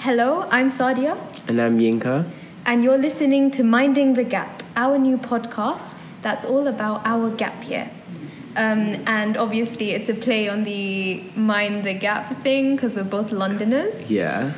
Hello, I'm Sadia, And I'm Yinka. and you're listening to Minding the Gap, our new podcast that's all about our gap year. Um, and obviously, it's a play on the Mind the Gap thing because we're both Londoners. Yeah.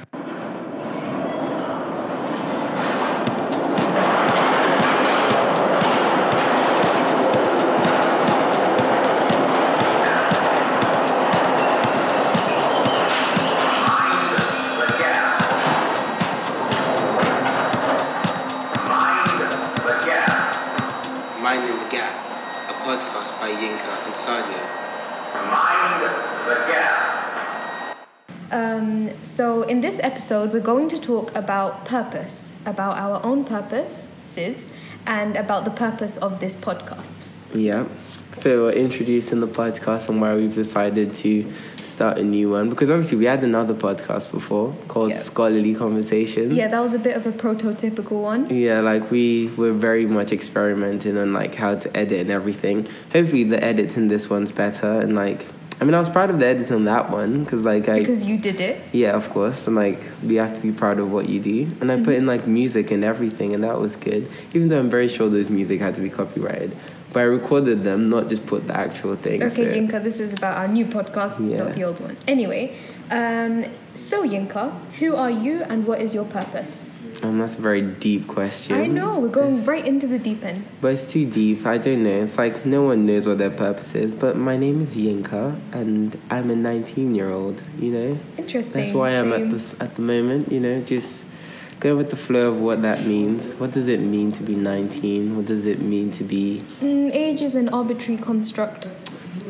This episode, we're going to talk about purpose, about our own purposes, and about the purpose of this podcast. Yeah. So we're introducing the podcast and why we've decided to start a new one because obviously we had another podcast before called Yeah. Scholarly Conversations. Yeah, that was a bit of a prototypical one. Yeah, like we were very much experimenting on like how to edit and everything. Hopefully the edits in this one's better and like I mean I was proud of the edit on that one because like I Because you did it. yeah of course and like we have to be proud of what you do and I put in like music and everything and that was good even though I'm very sure those music had to be copyrighted but I recorded them not just put the actual thing. Okay, so- Yinka, this is about our new podcast, Yeah. not the old one. Anyway, um, so Yinka, who are you and what is your purpose? Um, that's a very deep question. I know, we're going right into the deep end. But it's too deep. I don't know. It's like no one knows what their purpose is. But my name is Yinka, and I'm a 19 year old. You know, Interesting. that's why I'm at this at the moment. You know, just go with the flow of what that means. What does it mean to be 19? What does it mean to be? Mm, age is an arbitrary construct.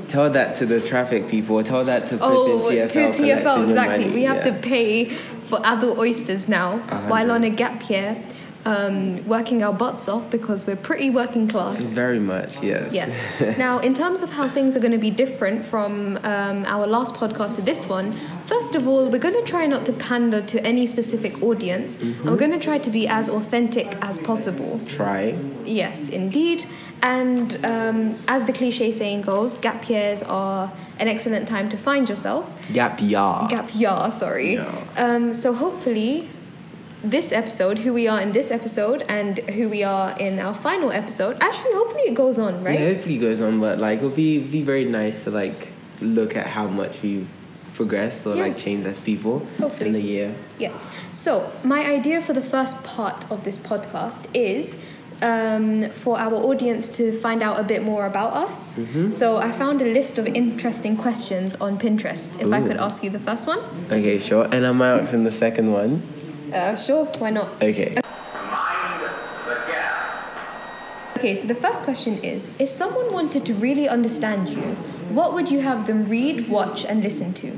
Tell that to the traffic people. Tell that to Oh, flipping to TFL. TFL, exactly. We have yeah. to pay for adult oysters now A while on a gap year, um, working our butts off because we're pretty working class. Very much, yes. Yeah. now, in terms of how things are going to be different from um, our last podcast to this one, first of all, we're going to try not to pander to any specific audience, and we're going to try to be as authentic as possible. Try. Yes, indeed. And um, as the cliche saying goes, gap years are an excellent time to find yourself. Gap ya. Gap year, sorry. Yeah. Um, so hopefully, this episode, who we are in this episode, and who we are in our final episode, actually, hopefully, it goes on, right? Yeah, hopefully it goes on, but like it'll be be very nice to like look at how much we've progressed or Yeah. like changed as people Hopefully. in the year. Yeah. So, my idea for the first part of this podcast is um, for our audience to find out a bit more about us. Mm-hmm. So, I found a list of interesting questions on Pinterest. If I could ask you the first one? Okay, sure. And I'm out in the second one. Uh, sure, why not? Okay. Okay, so the first question is if someone wanted to really understand you, what would you have them read, watch, and listen to?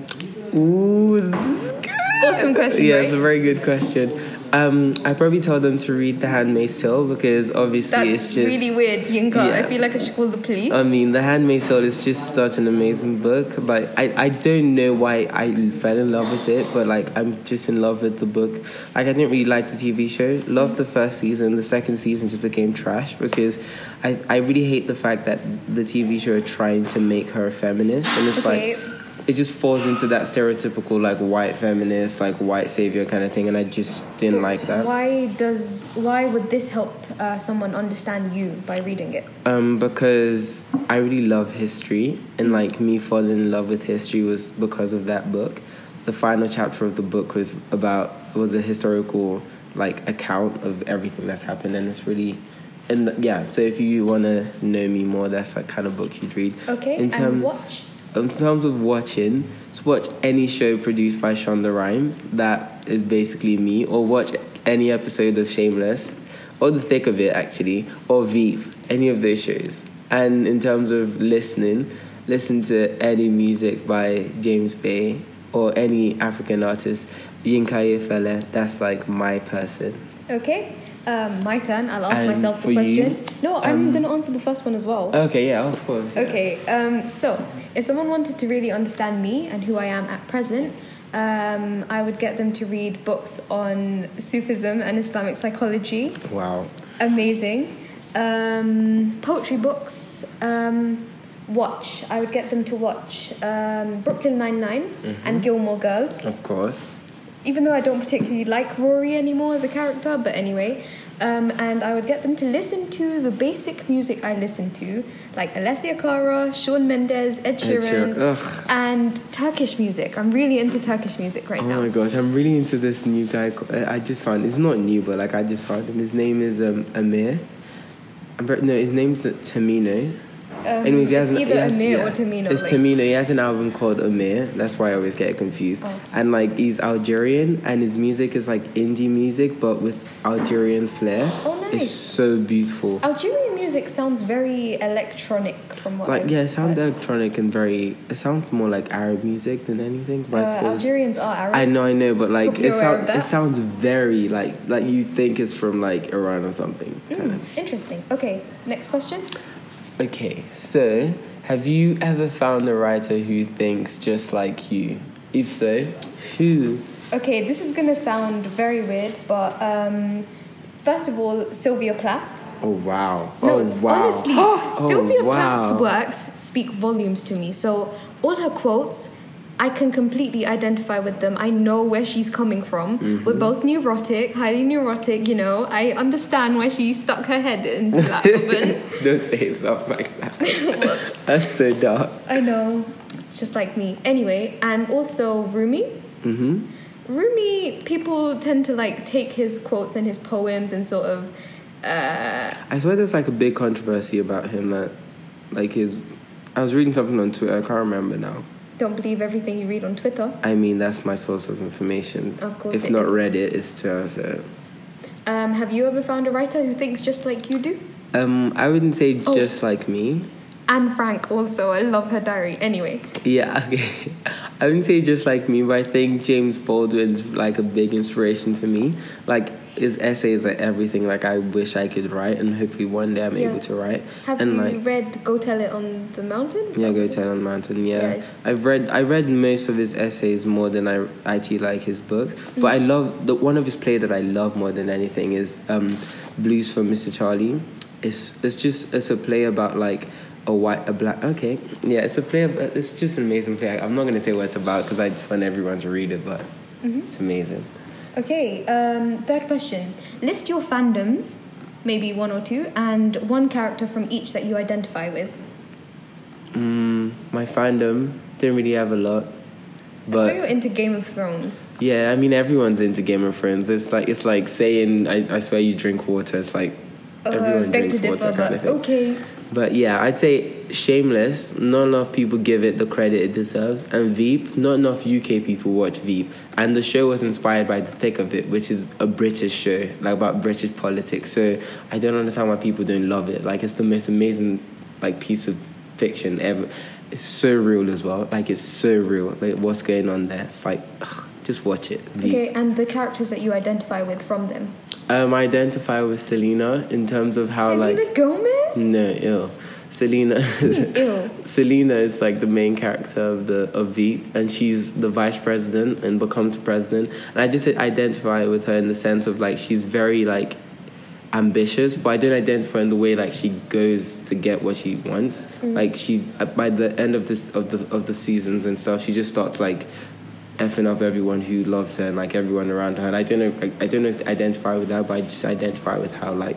Ooh, this is good. Awesome question, Yeah, right? it's a very good question. Um, I probably tell them to read The Handmaid's Tale because obviously That's it's just really weird, Yinka. I feel like I should call the police. I mean, The Handmaid's Tale is just such an amazing book. but I, I don't know why I fell in love with it, but like, I'm just in love with the book. Like, I didn't really like the TV show. Loved the first season. The second season just became trash because I, I really hate the fact that the TV show are trying to make her a feminist, and it's Okay. like it just falls into that stereotypical like white feminist, like white savior kind of thing, and I just didn't like that. Why does why would this help uh, someone understand you by reading it? Um, because I really love history, and like me falling in love with history was because of that book. The final chapter of the book was about was a historical like account of everything that's happened, and it's really. And yeah, so if you want to know me more, that's like kind of book you'd read. Okay, In and terms, watch? In terms of watching, just watch any show produced by Shonda Rhimes. That is basically me. Or watch any episode of Shameless, or The Thick of It actually, or Veep. Any of those shows. And in terms of listening, listen to any music by James Bay or any African artist. Yinka Yefele, that's like my person. Okay, um, my turn. I'll ask And myself the question. you, no, I'm um, gonna answer the first one as well. Okay, yeah, of course. Okay, um, so if someone wanted to really understand me and who I am at present, um, I would get them to read books on Sufism and Islamic psychology. Wow. Amazing. Um, poetry books. Um, watch. I would get them to watch um, Brooklyn Nine Mm-hmm. and Gilmore Girls. Of course. Even though I don't particularly like Rory anymore as a character, but anyway. Um, and I would get them to listen to the basic music I listen to, like Alessia Cara, Shawn Mendes, Ed Ed Sheeran, and Turkish music. I'm really into Turkish music right Oh now. Oh my gosh, I'm really into this new guy. uh, I just found it's not new, but like I just found him. His name is um, Amir. I'm no, his name's Tamino. Um, Anyways, he has it's an- either he has- Amir yeah. or Tamino. It's like- Tamino. He has an album called Amir. That's why I always get confused. Oh. And like he's Algerian, and his music is like indie music, but with Algerian flair. Oh, nice. It's so beautiful. Algerian music sounds very electronic from what Like I've yeah, it sounds heard. electronic and very. It sounds more like Arab music than anything. But I Uh, suppose Algerians are Arab. I know, I know, but like it, you're aware of sounds it sounds very like like you think it's from like Iran or something. Kind Mm, of. interesting. Okay, next question. Okay, so have you ever found a writer who thinks just like you? If so, who? Okay, this is gonna sound very weird, but um, first of all, Sylvia Plath. Oh wow! No, oh wow! honestly, Oh, Sylvia wow. Plath's works speak volumes to me. So all her quotes, I can completely identify with them. I know where she's coming from. Mm-hmm. We're both neurotic, highly neurotic. You know, I understand why she stuck her head into that oven. Don't say stuff like that. Whoops. That's so dark. I know, just like me. Anyway, and also Rumi. Mm-hmm. Rumi, people tend to like take his quotes and his poems and sort of. Uh, I swear there's like a big controversy about him that, like his. I was reading something on Twitter. I can't remember now. Don't believe everything you read on Twitter. I mean, that's my source of information. Of course If not is. Reddit, it's Twitter. Um, have you ever found a writer who thinks just like you do? Um, I wouldn't say Oh. just like me. Anne Frank also. I love her diary. Anyway, Yeah, okay. I wouldn't say just like me, but I think James Baldwin's like a big inspiration for me. Like his essays are everything like I wish I could write, and hopefully one day I'm Yeah. able to write. have and you like read Go Tell It on the Mountain? yeah, go tell It on the mountain. Yeah, Yes. I've read I read most of his essays more than I actually like his books. But I love the one of his play that I love more than anything is um, Blues for Mr. Charlie. It's it's just it's a play about like a white a black okay yeah it's a play of, it's just an amazing play. I'm not gonna say what it's about because I just want everyone to read it, but it's amazing. Okay. Um, third question. List your fandoms, maybe one or two, and one character from each that you identify with. Mm, my fandom didn't really have a lot, but you're into Game of Thrones. Yeah, I mean everyone's into Game of Thrones. It's like it's like saying I, I swear you drink water. It's like Uh, everyone drinks differ, water kind of thing. okay. But yeah, I'd say Shameless. Not enough people give it the credit it deserves, and Veep. Not enough UK people watch Veep, and the show was inspired by The Thick of It, which is a British show like about British politics. So I don't understand why people don't love it. Like it's the most amazing like piece of fiction ever. It's so real as well. Like it's so real. Like what's going on there? It's like ugh, just watch it. Okay, and the characters that you identify with from them. Um, I identify with Selina in terms of how Selena like Gomez? no, ill. Selina. Selina is like the main character of the of Veep, and she's the vice president and becomes president. And I just identify with her in the sense of like she's very like ambitious, but I don't identify in the way like she goes to get what she wants. Like she uh, by the end of this of the of the seasons and stuff, she just starts like effing up everyone who loves her and like everyone around her. And I don't know I, I don't know if identify with that, but I just identify with how like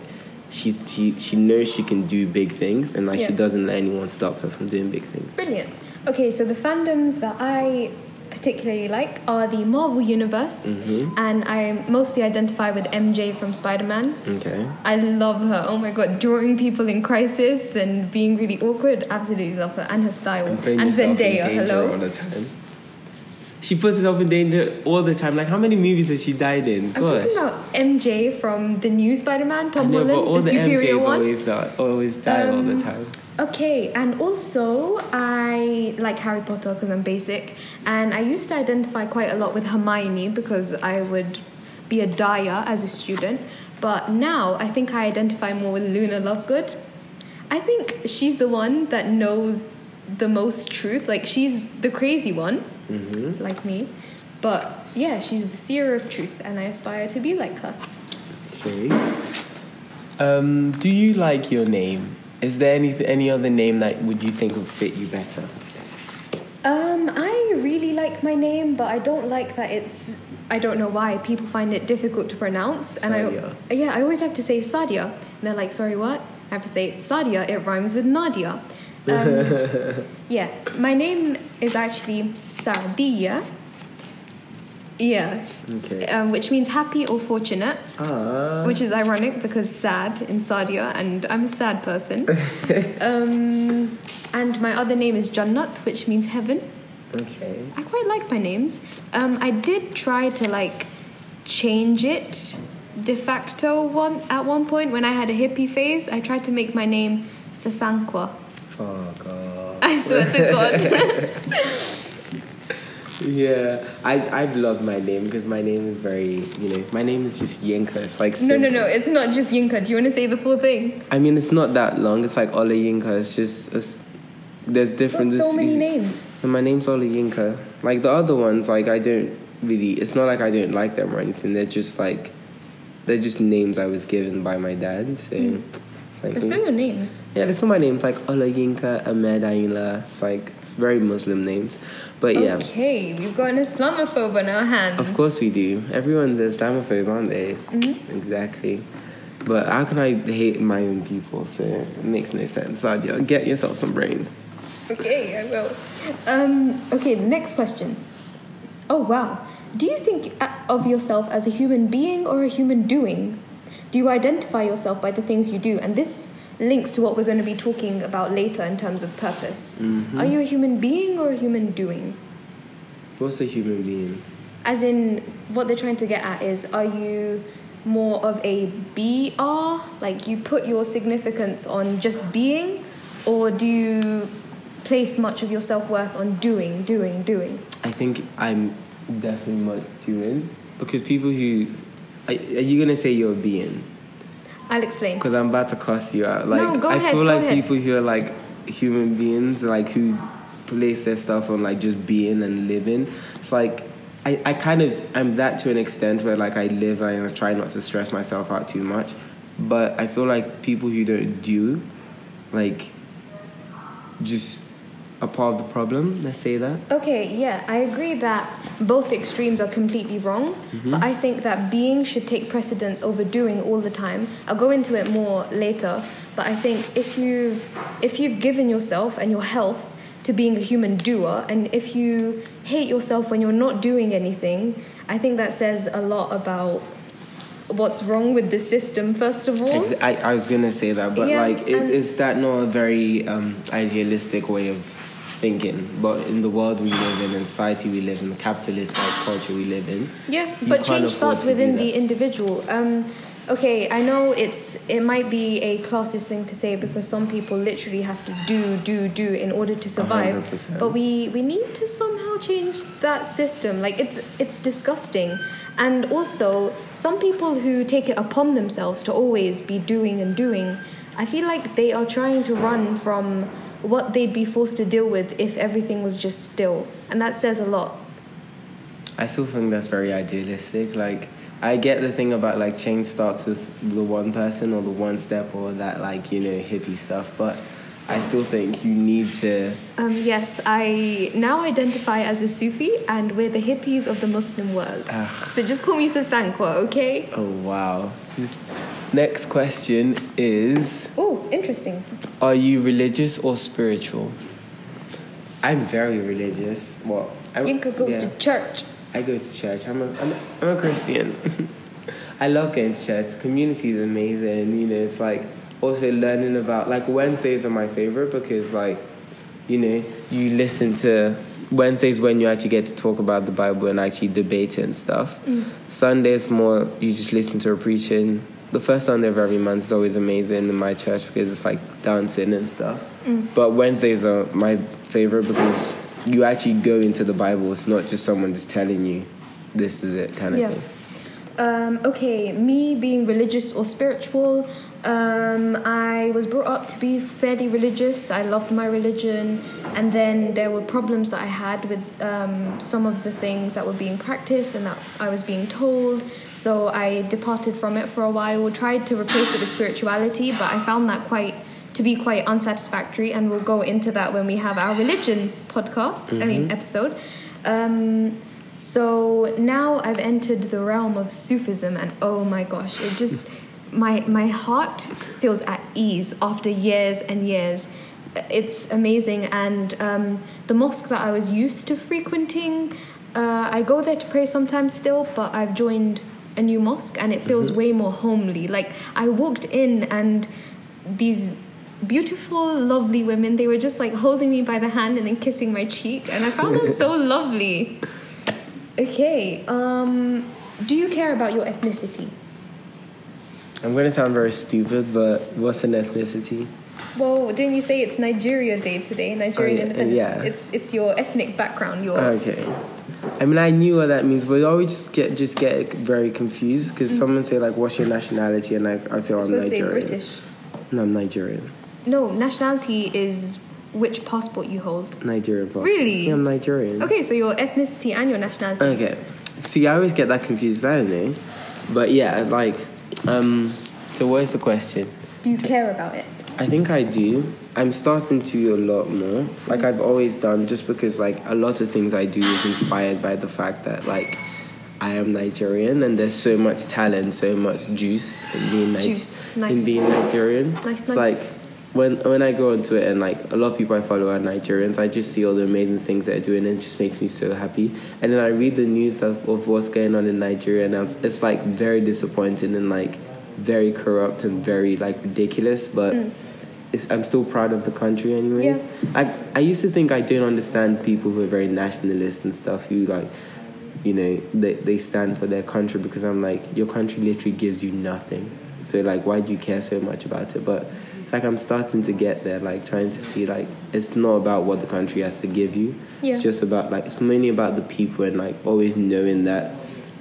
she she she knows she can do big things and like Yeah. she doesn't let anyone stop her from doing big things. Brilliant. Okay, so the fandoms that I particularly like are the Marvel Universe, Mm-hmm. and I mostly identify with MJ from Spider Man. Okay. I love her. Oh my god, drawing people in crisis and being really awkward. Absolutely love her and her style. And And Zendaya, hello. She puts herself in danger all the time. Like how many movies has she died in? I'm talking about MJ from the new Spider Man, I Tom know, Holland, the the superior MJs one. always die, always die all the Um, time. Okay, and also I like Harry Potter because I'm basic, and I used to identify quite a lot with Hermione because I would be a dyer as a student. But now I think I identify more with Luna Lovegood. I think she's the one that knows the most truth. Like she's the crazy one, Mm-hmm. like me. But yeah, she's the seer of truth, and I aspire to be like her. Okay. Um, do you like your name? Is there any any other name that would you think would fit you better? Um, I really like my name, but I don't like that it's. I don't know why people find it difficult to pronounce, and I yeah I always have to say Sadia, and they're like, sorry, what? I have to say Sadia. It rhymes with Nadia. Um, yeah, my name is actually Sadia. Yeah, Okay. um, which means happy or fortunate, Ah. which is ironic because sad in Sadia, and I'm a sad person. um, and my other name is Jannat, which means heaven. Okay. I quite like my names. Um, I did try to like change it de facto one at one point when I had a hippie phase. I tried to make my name Sasankwa. Fuck off. I swear to God. Yeah, I I've loved my name because my name is very you know my name is just Yinka. It's like no, no, no. It's not just Yinka. Do you want to say the full thing? I mean, it's not that long. It's like Ola Yinka. It's just it's, there's different. There's so many names. And my name's Ola Yinka. Like the other ones, like I don't really. It's not like I don't like them or anything. They're just like they're just names I was given by my dad. So. Hmm. Like, They're still your names. yeah, there's still my names like Ola Yinka, Ahmed Aila. It's like it's very Muslim names, but yeah. Okay, we've got an Islamophobe on our hands. Of course we do. Everyone's Islamophobe, aren't they? Mm-hmm. Exactly. But how can I hate my own people? So it makes no sense. Sadia, get yourself some brain. Okay, I will. Um, okay, the next question. Oh wow. Do you think uh, of yourself as a human being or a human doing? Do you identify yourself by the things you do? And this links to what we're going to be talking about later in terms of purpose. Mm-hmm. Are you a human being or a human doing? What's a human being? As in, what they're trying to get at is, are you more of a BR? Like you put your significance on just being? Or do you place much of your self worth on doing, doing, doing? I think I'm definitely much doing because people who are, are you gonna say you're a being? I'll explain. Because I'm about to cuss you out. Like No, go I ahead, feel like ahead. people who are like human beings, like who place their stuff on like just being and living. It's like I, I kind of I'm that to an extent where like I live and I try not to stress myself out too much. But I feel like people who don't do, like, just a part of the problem. Let's say that. Okay, yeah, I agree that both extremes are completely wrong, but I think that being should take precedence over doing all the time. I'll go into it more later, but I think if you've if you've given yourself and your health to being a human doer, and if you hate yourself when you're not doing anything, I think that says a lot about what's wrong with the system. First of all, I, I was gonna say that, but Yeah, like, it, is that not a very um, idealistic way of thinking? But in the world we live in, in society we live in, the capitalist like culture we live in. Yeah, but change starts within the individual. Um, okay, I know it's it might be a classist thing to say because some people literally have to do do do in order to survive. 100%. But we we need to somehow change that system. Like it's it's disgusting. And also, some people who take it upon themselves to always be doing and doing, I feel like they are trying to run from what they'd be forced to deal with if everything was just still. And that says a lot. I still think that's very idealistic. Like, I get the thing about like change starts with the one person or the one step or that like you know hippie stuff, but I still think you need to. Um, yes, I now identify as a Sufi and we're the hippies of the Muslim world. Ah. So just call me Sasankwa, okay? Oh wow. Next question is: Oh, interesting. Are you religious or spiritual? I'm very religious. Well, I'm, Yinka goes yeah. to church. I go to church. I'm a, I'm a, I'm a Christian. I love going to church. Community is amazing. You know, it's like also learning about like Wednesdays are my favorite because like, you know, you listen to Wednesdays when you actually get to talk about the Bible and actually debate it and stuff. Mm. Sundays more you just listen to a preaching. The first Sunday of every month is always amazing in my church because it's like dancing and stuff. But Wednesdays are my favorite because you actually go into the Bible. It's not just someone just telling you this is it kind of Yeah. thing. Um, okay, me being religious or spiritual, um, I was brought up to be fairly religious. I loved my religion, and then there were problems that I had with um, some of the things that were being practiced and that I was being told. So I departed from it for a while, tried to replace it with spirituality, but I found that quite to be quite unsatisfactory, and we'll go into that when we have our religion podcast. I mean episode. Um, so now I've entered the realm of Sufism, and oh my gosh, it just my my heart feels at ease after years and years. It's amazing, and um, the mosque that I was used to frequenting, uh, I go there to pray sometimes still, but I've joined a new mosque, and it feels way more homely. Like I walked in, and these beautiful, lovely women, they were just like holding me by the hand and then kissing my cheek, and I found that so lovely. Okay, um, do you care about your ethnicity? I'm gonna sound very stupid, but what's an ethnicity? Well, didn't you say it's Nigeria Day today? Nigerian Oh, yeah, independence. yeah. It's it's your ethnic background. Your Okay. I mean, I knew what that means, but I always just get just get very confused because someone say like, "What's your nationality?" and I I say, oh, I'm "I'm supposed say Nigerian." British. No, I'm Nigerian. No, nationality is which passport you hold. Nigerian. passport. Really? Yeah, I'm Nigerian. Okay, so your ethnicity and your nationality. Okay. See, I always get that confused. I don't know, but yeah, like, um. So what's the question? Do you care about it? I think I do. I'm starting to a lot more. Like I've always done, just because like a lot of things I do is inspired by the fact that like I am Nigerian and there's so much talent, so much juice in being Ni- Juice. Nice. in being Nigerian. Nice, It's nice. like when when I go onto it and like a lot of people I follow are Nigerians, I just see all the amazing things they're doing and it just makes me so happy. And then I read the news of, of what's going on in Nigeria and it's, it's like very disappointing and like very corrupt and very like ridiculous, but. It's, I'm still proud of the country, anyways. Yeah. I I used to think I don't understand people who are very nationalist and stuff. Who like, you know, they they stand for their country because I'm like, your country literally gives you nothing. So like, why do you care so much about it? But it's like I'm starting to get there, like trying to see like it's not about what the country has to give you. Yeah. It's just about like it's mainly about the people and like always knowing that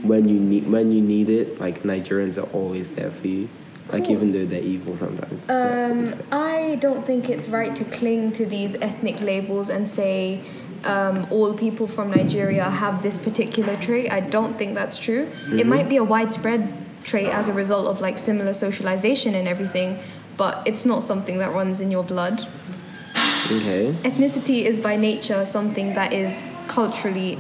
when you need when you need it, like Nigerians are always there for you. Like Cool. even though they're evil sometimes. Um, I don't think it's right to cling to these ethnic labels and say um, all people from Nigeria have this particular trait. I don't think that's true. It might be a widespread trait as a result of like similar socialization and everything, but it's not something that runs in your blood. okay. Ethnicity is by nature something that is culturally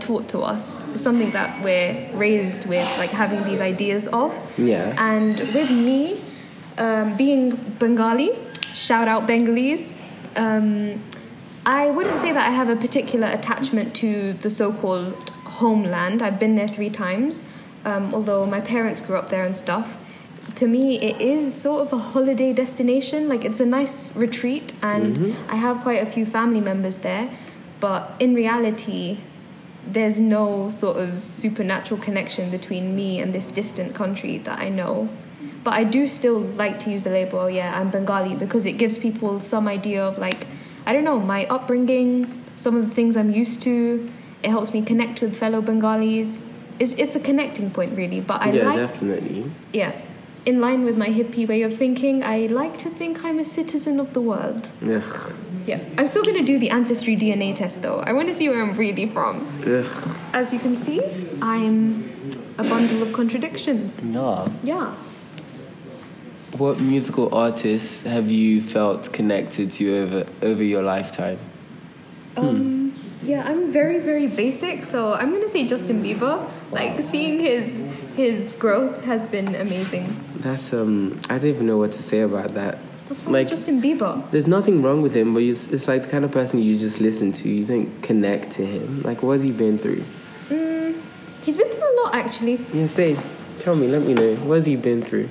taught to us. It's something that we're raised with, like having these ideas of. Yeah. And with me, um, being Bengali, shout out Bengalis, um, I wouldn't say that I have a particular attachment to the so called homeland. I've been there three times, um, although my parents grew up there and stuff. To me, it is sort of a holiday destination. Like, it's a nice retreat, and I have quite a few family members there. But in reality, there's no sort of supernatural connection between me and this distant country that I know. But I do still like to use the label, yeah, I'm Bengali, because it gives people some idea of like, I don't know, my upbringing, some of the things I'm used to. It helps me connect with fellow Bengalis. It's, it's a connecting point, really. But I yeah, like, definitely. yeah, in line with my hippie way of thinking, I like to think I'm a citizen of the world. Ugh. Yeah, I'm still gonna do the ancestry DNA test though. I want to see where I'm really from. Ugh. As you can see, I'm a bundle of contradictions. Yeah. Yeah. What musical artists have you felt connected to over over your lifetime? Um, yeah, I'm very, very basic, so I'm gonna say Justin Bieber. Like seeing his his growth has been amazing. That's um, I don't even know what to say about that. What's wrong Like- with Justin Bieber? There's nothing wrong with him, but it's, it's like the kind of person you just listen to. You don't connect to him. Like, what has he been through? Mm, he's been through a lot actually. Yeah, say, tell me, let me know. What has he been through?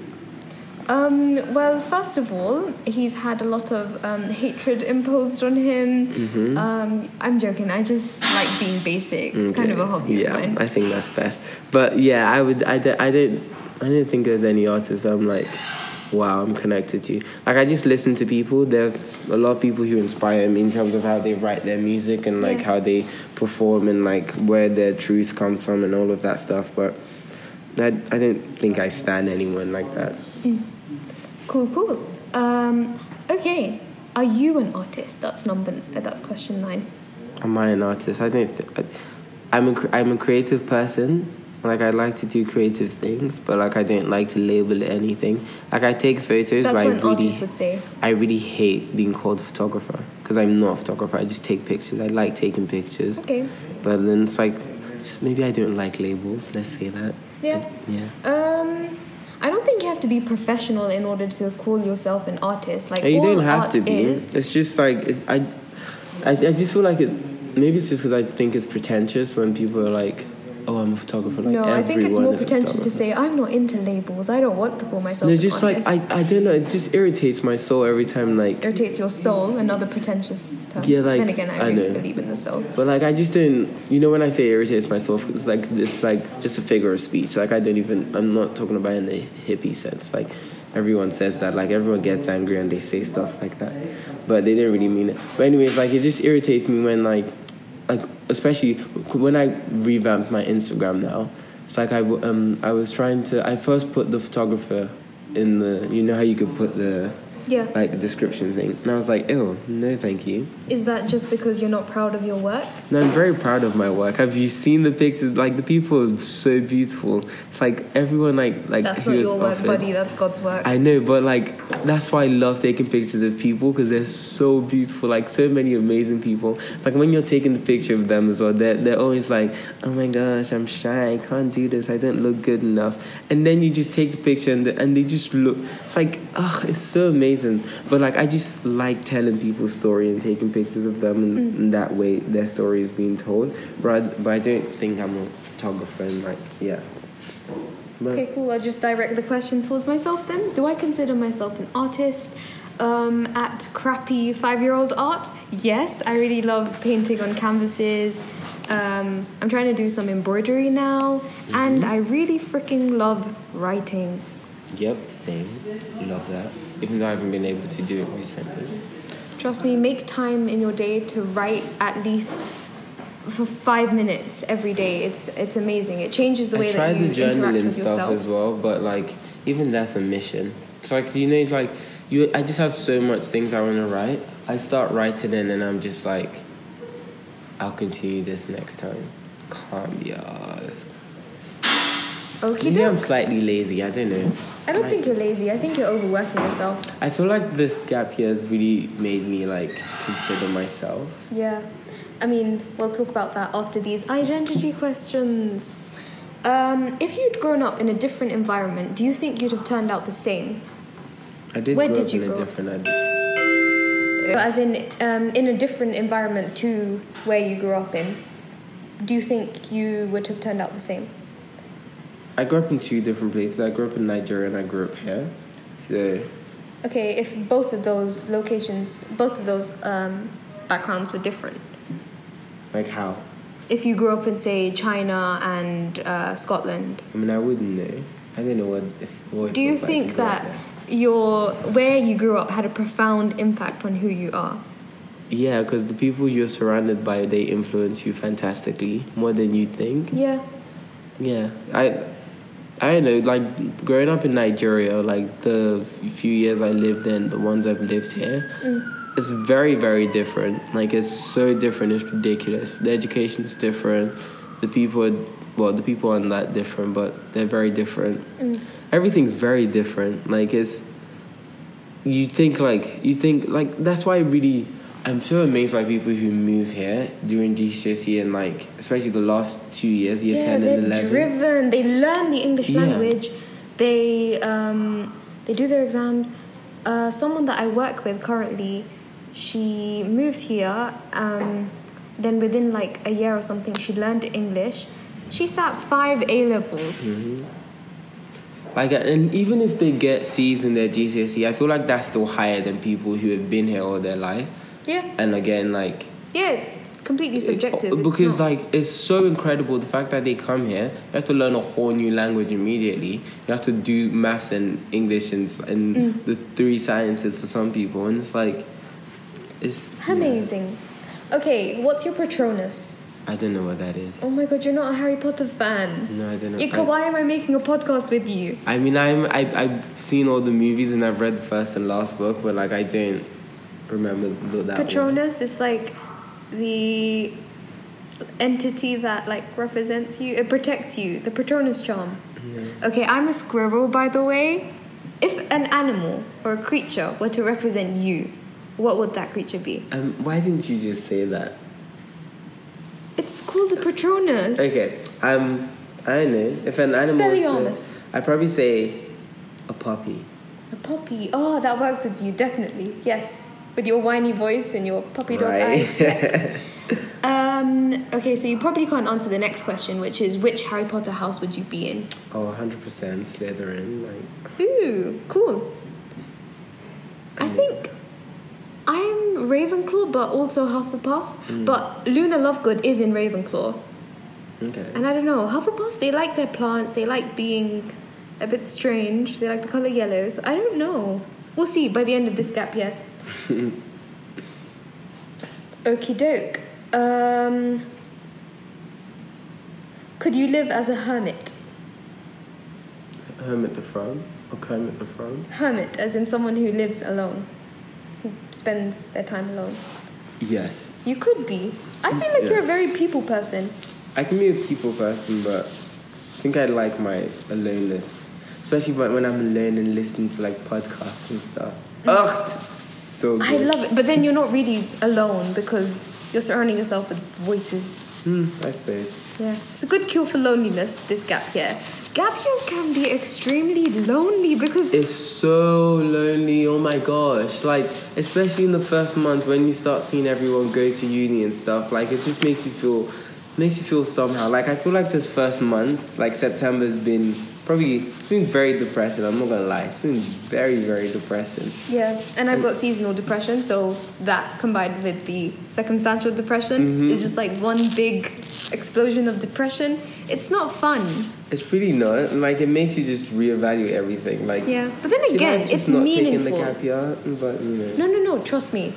Um, well, first of all, he's had a lot of um, hatred imposed on him. Mm-hmm. Um, I'm joking. I just like being basic. It's kind of a hobby Yeah, of mine. I think that's best. But yeah, I would. I, I don't. I don't think there's any artist I'm like, wow, I'm connected to. Like I just listen to people. There's a lot of people who inspire me in terms of how they write their music and like Yeah. how they perform and like where their truth comes from and all of that stuff. But I, I don't think I stand anyone like that. Cool, cool. Um, okay, are you an artist? That's number. Uh, that's question nine. Am I an artist? I don't. Th- I, I'm a I'm a creative person. Like I like to do creative things, but like I don't like to label anything. Like I take photos, That's but what I really, artist would say. I really hate being called a photographer because I'm not a photographer. I just take pictures. I like taking pictures. Okay. But then it's like, maybe I don't like labels. Let's say that. Yeah. Yeah. Um, I don't think you have to be professional in order to call yourself an artist. Like And you all don't have art to be. is. It's just like it, I, I, I just feel like it. Maybe it's just because I just think it's pretentious when people are like, "Oh, I'm a photographer." Like no, I think it's more pretentious to say I'm not into labels. I don't want to call myself. No, just like. I, I don't know. It just irritates my soul every time. Like, irritates your soul. Another pretentious term. Yeah, like, then again, I, I really know. believe in the soul. but like I just don't. You know, when I say irritates my soul, it's like it's like just a figure of speech. Like I don't even. I'm not talking about in a hippie sense. Like everyone says that. Like everyone gets angry and they say stuff like that, but they didn't really mean it. But anyways, like it just irritates me when like, like especially when I revamped my Instagram now. It's like I um I was trying to. I first put the photographer in the. You know how you could put the Yeah. like the description thing, and I was like, ew, no, thank you. Is that just because you're not proud of your work? No, I'm very proud of my work. Have you seen the pictures? Like the people are so beautiful. It's like everyone like like That's not your work, offered- buddy. That's God's work. I know, but like that's why I love taking pictures of people because they're so beautiful. Like so many amazing people. Like when you're taking the picture of them as well, they're they're always like, "Oh my gosh, I'm shy. I can't do this. I don't look good enough." And then you just take the picture and the, and they just look. It's like, ah, it's so amazing. But like I just like telling people's story and taking pictures of them, and, Mm. and that way their story is being told. But I, but I don't think I'm a photographer and like yeah. But- Okay, cool. I'll just direct the question towards myself then. Do I consider myself an artist? Um, at crappy five year old art? Yes, I really love painting on canvases. Um, I'm trying to do some embroidery now, and I really freaking love writing. Yep, same. Love that. Even though I haven't been able to do it recently. Trust me, make time in your day to write at least for five minutes every day. It's it's amazing. It changes the way I that you the interact journaling with stuff yourself. as well, but like even that's a mission. It's like you know, like you. I just have so much things I want to write. I start writing and then I'm just like, I'll continue this next time. Be asked. Okay, Maybe I'm slightly lazy. I don't know. I don't think you're lazy. I think you're overworking yourself. I feel like this gap year has really made me like consider myself. Yeah. I mean, we'll talk about that after these identity questions. Um, if you'd grown up in a different environment, do you think you'd have turned out the same? I did Where grow did up you in a grow up? different. I, As in, um, in a different environment to where you grew up in, do you think you would have turned out the same? I grew up in two different places. I grew up in Nigeria and I grew up here. So Okay, if both of those locations, both of those um, backgrounds were different. like how? If you grew up in, say, China and uh, Scotland, I mean, I wouldn't know. I don't know what. If, what do you like think that there. your where you grew up had a profound impact on who you are? Yeah, because the people you're surrounded by, they influence you fantastically more than you think. Yeah. Yeah, I, I don't know. Like growing up in Nigeria, like the few years I lived in, the ones I've lived here, mm. it's very, very different. Like it's so different. It's ridiculous. The education's different. The people, are, well, the people aren't that different, but they're very different. Mm. Everything's very different. Like it's, you think like you think like that's why I really. I'm so amazed by people who move here during GCSE and like especially the last two years, year yeah, ten they're and eleven. driven. They learn the English Yeah. language. They um, they do their exams. Uh, someone that I work with currently, she moved here. Um, then within like a year or something, she learned English. She sat five A levels. Mm-hmm. Like, and even if they get C's in their GCSE, I feel like that's still higher than people who have been here all their life. Yeah, And again, like, yeah. It's completely subjective. it- because like it's so incredible the fact that they come here. You have to learn a whole new language immediately. You have to do maths and English and, and Mm. the three sciences for some people, and it's like, it's amazing. Okay, what's your Patronus? I don't know what that is. Oh my god, you're not a Harry Potter fan. No, I don't know. Ika, why am I making a podcast with you? I mean, I'm I, I've seen all the movies and I've read the first and last book, but like I don't remember the, that one. Patronus is like the entity that like represents you. It protects you. The Patronus charm. Okay, I'm a squirrel, by the way. If an animal or a creature were to represent you, what would that creature be? Um, why didn't you just say that? It's called a Patronus. Okay, um, I don't know if an animal. Uh, I'd probably say a puppy. A puppy. Oh, that works with you, definitely. Yes. With your whiny voice and your puppy dog eyes. Right. Um, okay, so you probably can't answer the next question, which is which Harry Potter house would you be in? oh, 100 percent Slytherin. Like, Ooh, cool. I think I'm Ravenclaw, but also Hufflepuff. But Luna Lovegood is in Ravenclaw. okay. And I don't know, Hufflepuffs, they like their plants, they like being a bit strange, they like the color yellow. So I don't know. We'll see by the end of this gap year. Okie doke. Um, could you live as a hermit? Hermit the Frog or Kermit the Frog. Hermit, as in someone who lives alone, who spends their time alone. Yes. You could be. I feel like you're a very people person. I can be a people person, but I think I like my aloneness, especially when I'm alone and listening to like podcasts and stuff. Ugh, it's so good. I love it. But then you're not really alone because you're surrounding yourself with voices. Hmm, I suppose. Yeah. It's a good cure for loneliness, this gap year. Gap years can be extremely lonely because It's so lonely. Oh my gosh! Like especially in the first month when you start seeing everyone go to uni and stuff. Like it just makes you feel, makes you feel somehow. Like I feel like this first month, like September's been probably it's been very depressing. I'm not gonna lie. It's been very very depressing. Yeah, and I've got seasonal depression, so that combined with the circumstantial depression mm-hmm. is just like one big explosion of depression. It's not fun. It's really not. Like it makes you just reevaluate everything. Like Yeah, but then again, it's not Taking the meaningful. gap year? But you know. No, no, no, trust me.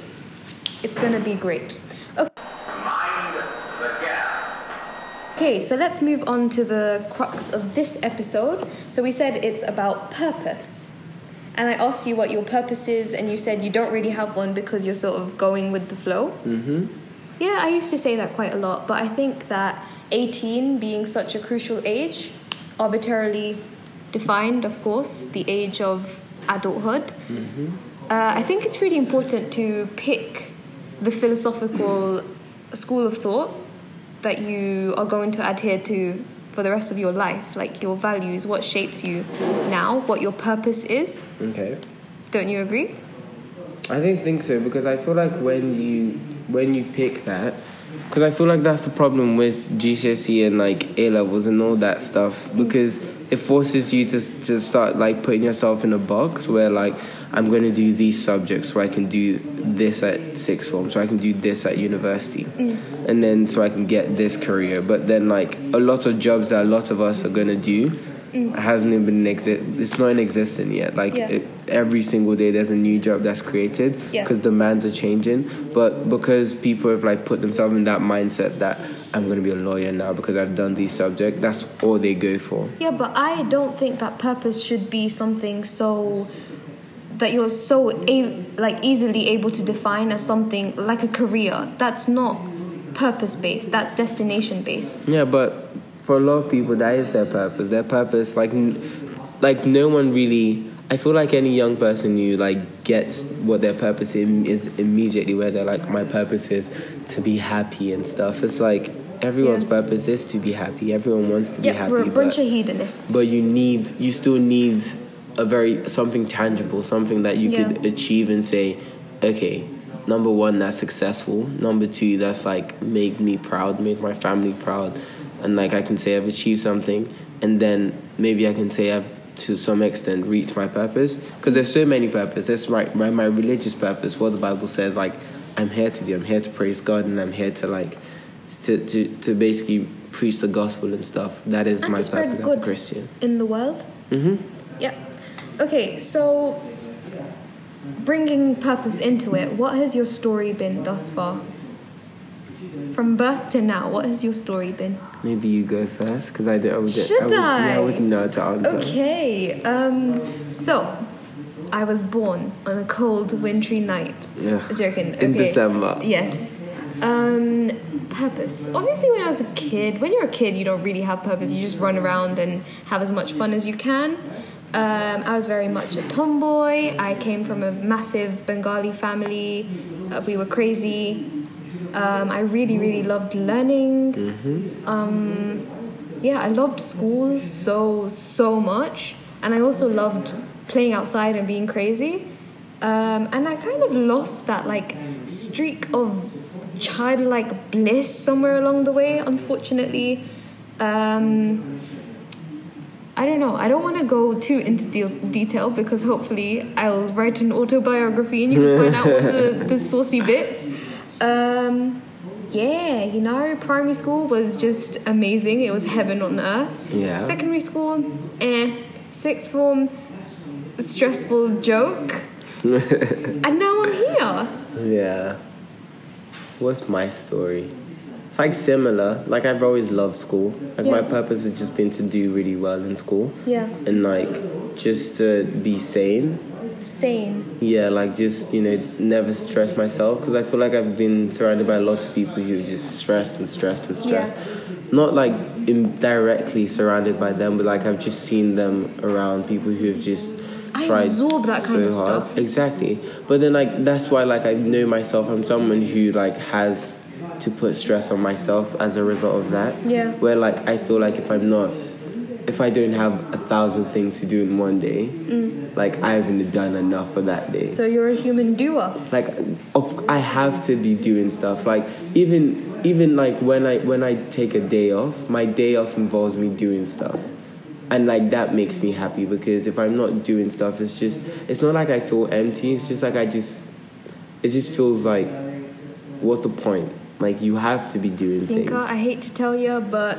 It's gonna be great. Okay. Mind the gap. Okay, so let's move on to the crux of this episode. So we said it's about purpose. And I asked you what your purpose is, and you said you don't really have one because you're sort of going with the flow. Mm-hmm. Yeah, I used to say that quite a lot, but I think that 18 being such a crucial age, arbitrarily defined, of course, the age of adulthood, uh, I think it's really important to pick the philosophical school of thought that you are going to adhere to for the rest of your life, like your values, what shapes you now, what your purpose is. Okay. Don't you agree? I don't think so because I feel like when you when you pick that, because I feel like that's the problem with GCSE and like A levels and all that stuff because it forces you to to start like putting yourself in a box where like I'm going to do these subjects so I can do this at sixth form so I can do this at university. Mm. And then so I can get this career. But then like a lot of jobs that a lot of us are going to do mm. hasn't even exist it's not in existence yet. Like Yeah. it, every single day there's a new job that's created Yeah. because demands are changing. But because people have like put themselves in that mindset that i'm going to be a lawyer now because i've done these subjects that's all they go for Yeah, but I don't think that purpose should be something so that you're so a- like easily able to define as something like a career. That's not purpose based. That's destination based. yeah but for a lot of people that is their purpose their purpose like n- like no one really i feel like any young person you like gets what their purpose is immediately where they're like my purpose is to be happy and stuff. It's like everyone's Yeah. purpose is to be happy. Everyone wants to be Yeah, happy we're a bunch but- of hedonists. but you need you still need a very something tangible something that you could achieve and say okay number one that's successful. Number two that's like make me proud make my family proud. And like i can say i've achieved something. And then maybe i can say i've to some extent reach my purpose because there's so many purposes that's my, my my religious purpose what the bible says like i'm here to do i'm here to praise god and i'm here to like to to, to basically preach the gospel and stuff that is And my purpose as a christian in the world. Mm-hmm. Yeah. Okay, so bringing purpose into it, what has your story been thus far? From birth to now, what has your story been? Maybe you go first because I don't. I wouldn't, Should I? Would, yeah, I I? wouldn't know how to answer. Okay. Um. So, I was born on a cold, wintry night. Ugh. Joking. In. December. Yes. Um. Purpose. Obviously, when I was a kid, when you're a kid, you don't really have purpose. You just run around and have as much fun as you can. Um, I was very much a tomboy. I came from a massive Bengali family. Uh, we were crazy. Um, I really, really loved learning. Mm-hmm. Um, yeah, I loved school so, so much. And I also loved playing outside and being crazy. Um, and I kind of lost that like streak of childlike bliss somewhere along the way, unfortunately. Um, I don't know. I don't want to go too into de- detail because hopefully I'll write an autobiography and you can find out all the, the saucy bits. Um, yeah, you know, primary school was just amazing. It was heaven on earth. Yeah. Secondary school, eh. Sixth form, stressful joke. and now I'm here. Yeah. What's my story? It's like similar. Like I've always loved school. Like my purpose has just been to do really well in school. Yeah. And like just to be sane. Sane. Yeah, like just you know never stress myself because I feel like I've been surrounded by a lot of people who just stress and stress and stress. Not like indirectly surrounded by them, but like I've just seen them around people who have just I tried absorb that kind so of hard. stuff. Exactly, but then like that's why like I know myself. I'm someone who like has to put stress on myself as a result of that. Yeah. Where like I feel like if I'm not if I don't have a thousand things to do in one day, like I haven't done enough for that day. Mm. So you're a human doer. like, of, I have to be doing stuff. Like even even like when I when I take a day off, my day off involves me doing stuff, and like that makes me happy because if I'm not doing stuff, it's just it's not like I feel empty. It's just like I just it just feels like what's the point? Like you have to be doing things. I hate to tell you, but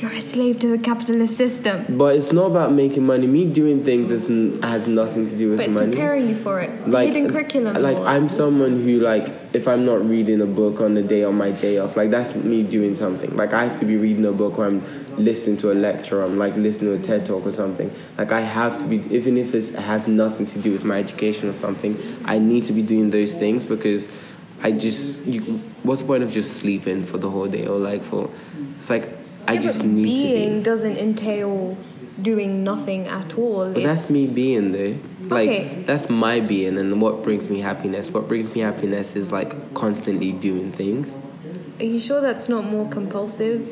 you're a slave to the capitalist system. But it's not about making money. Me doing things is, has nothing to do with But it's money. preparing you for it. The hidden curriculum. Like. I'm someone who like if I'm not reading a book on the day on my day off, like that's me doing something. Like I have to be reading a book or I'm listening to a lecture, or I'm like listening to a TED talk or something. Like I have to be even if it's, it has nothing to do with my education or something, I need to be doing those things because I just you, what's the point of just sleeping for the whole day or like for it's like I Yeah, just but need being to be. doesn't entail doing nothing at all. But that's me being though. Like Okay. that's my being and what brings me happiness. What brings me happiness is like constantly doing things. Are you sure that's not more compulsive?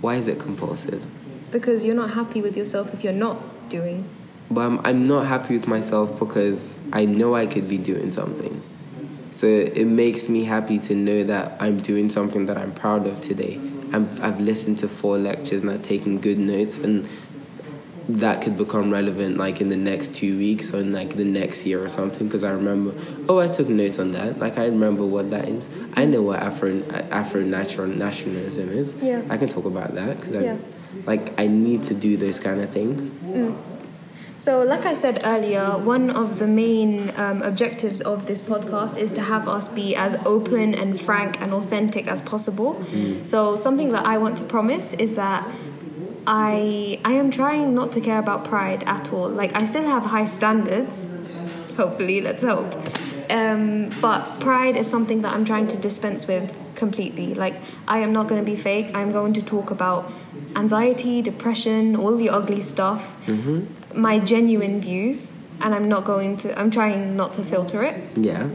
Why is it compulsive? Because you're not happy with yourself if you're not doing. But I'm, I'm not happy with myself because I know I could be doing something. So it makes me happy to know that I'm doing something that I'm proud of today. I'm, I've listened to four lectures and I've taken good notes, and that could become relevant like in the next two weeks or in like the next year or something. Because I remember, oh, I took notes on that. Like I remember what that is. I know what Afro Afro natural nationalism is. Yeah. I can talk about that because Yeah. Like I need to do those kind of things. Mm. So, like I said earlier, one of the main um, objectives of this podcast is to have us be as open and frank and authentic as possible. So, something that I want to promise is that I I am trying not to care about pride at all. Like I still have high standards. Hopefully, let's hope. Um, but pride is something that I'm trying to dispense with completely. Like I am not going to be fake. I'm going to talk about anxiety, depression, all the ugly stuff, my genuine views, and I'm not going to. I'm trying not to filter it. Yeah.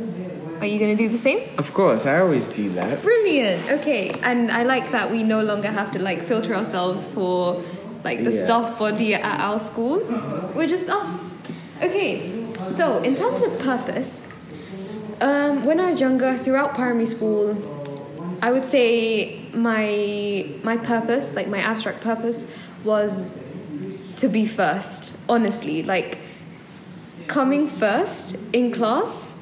Are you going to do the same? Of course, I always do that. Brilliant. Okay, and I like that we no longer have to like filter ourselves for like the Yeah. staff body at our school. We're just us. Okay, so in terms of purpose, um, when I was younger, throughout primary school, I would say my my purpose, like my abstract purpose, was to be first. Honestly, like coming first in class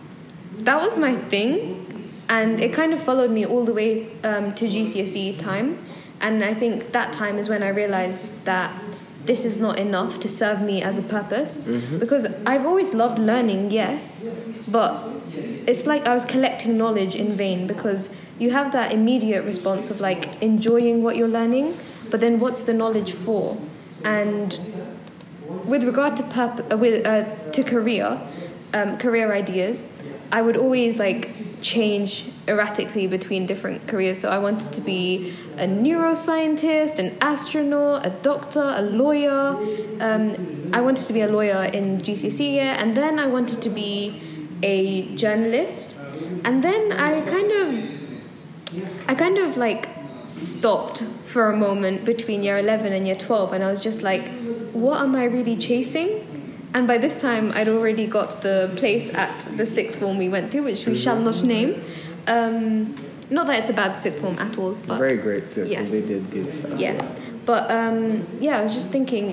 that was my thing and it kind of followed me all the way um, to GCSE time and I think that time is when I realized that this is not enough to serve me as a purpose because I've always loved learning yes but it's like I was collecting knowledge in vain because you have that immediate response of like enjoying what you're learning but then what's the knowledge for and with regard to uh, with uh, to career um, career ideas i would always like change erratically between different careers. So i wanted to be a neuroscientist an astronaut a doctor a lawyer. Um, i wanted to be a lawyer in GCSE year and then i wanted to be a journalist. And then i kind of I kind of like stopped for a moment between year 11 and year 12 and I was just like what am I really chasing and by this time I'd already got the place at the sixth form we went to which we shall not name um, not that it's a bad sixth form at all but Very great system. Yes. They did good stuff. yeah but um, yeah I was just thinking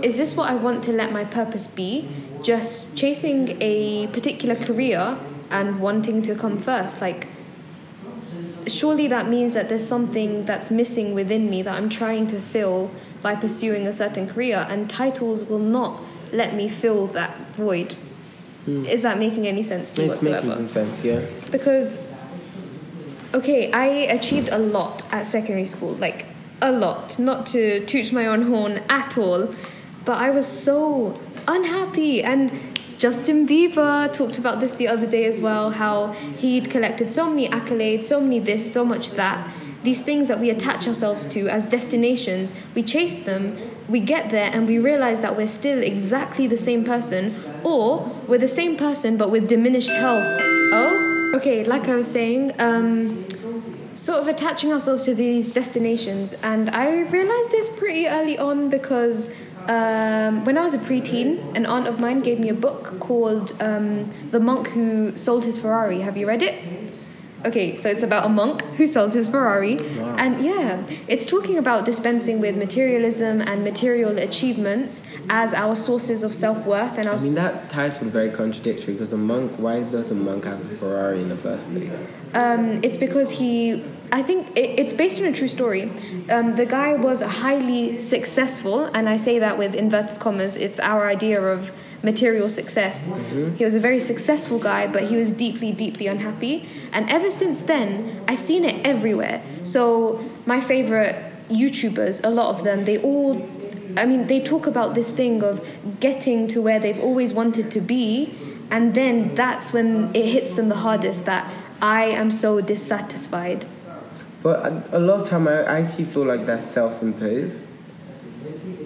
is this what I want to let my purpose be just chasing a particular career and wanting to come first like surely that means that there's something that's missing within me that I'm trying to fill by pursuing a certain career, and titles will not let me fill that void. Hmm. Is that making any sense to you. It's making whatsoever? some sense, yeah. Because, okay, I achieved a lot at secondary school, like a lot, not to toot my own horn at all, but I was so unhappy. And Justin Bieber talked about this the other day as well how he'd collected so many accolades, so many this, so much that. These things that we attach ourselves to as destinations, we chase them, we get there, and we realize that we're still exactly the same person, or we're the same person but with diminished health. Oh, okay, like I was saying, um, sort of attaching ourselves to these destinations. And I realized this pretty early on because um, when I was a preteen, an aunt of mine gave me a book called um, The Monk Who Sold His Ferrari. Have you read it? Okay, so it's about a monk who sells his Ferrari. And yeah, it's talking about dispensing with materialism and material achievements as our sources of self worth and our I mean, that title is very contradictory because a monk, why does a monk have a Ferrari in the first place? Um, it's because he, I think it, it's based on a true story. Um, the guy was highly successful, and I say that with inverted commas. It's our idea of material success. He was a very successful guy, but he was deeply, deeply unhappy. And ever since then, I've seen it everywhere. So my favorite YouTubers, a lot of them, they all I mean, they talk about this thing of getting to where they've always wanted to be, and then that's when it hits them the hardest that I am so dissatisfied. But a, a lot of time, I I actually feel like that's self-imposed.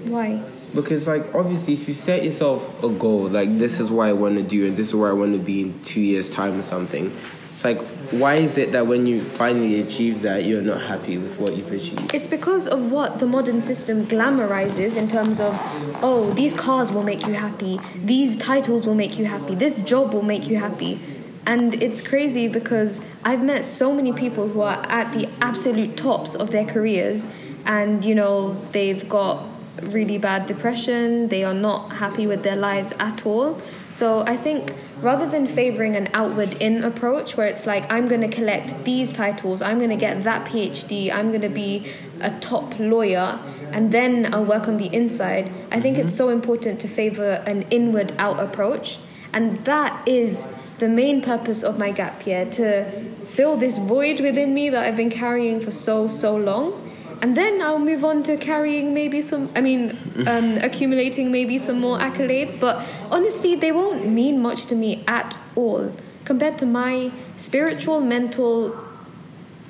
Why? Because like obviously, if you set yourself a goal, like this is what I want to do, and this is where I want to be in two years' time or something, it's like why is it that when you finally achieve that, you're not happy with what you've achieved? It's because of what the modern system glamorizes in terms of, oh, these cars will make you happy, these titles will make you happy, this job will make you happy. And it's crazy because I've met so many people who are at the absolute tops of their careers and, you know, they've got really bad depression, they are not happy with their lives at all. So I think rather than favoring an outward in approach where it's like, I'm going to collect these titles, I'm going to get that PhD, I'm going to be a top lawyer, and then I'll work on the inside, I think it's mm-hmm. so important to favor an inward out approach. And that is the main purpose of my gap year to fill this void within me that I've been carrying for so, so long. And then I'll move on to carrying maybe some, I mean, um, accumulating maybe some more accolades. But honestly, they won't mean much to me at all compared to my spiritual, mental,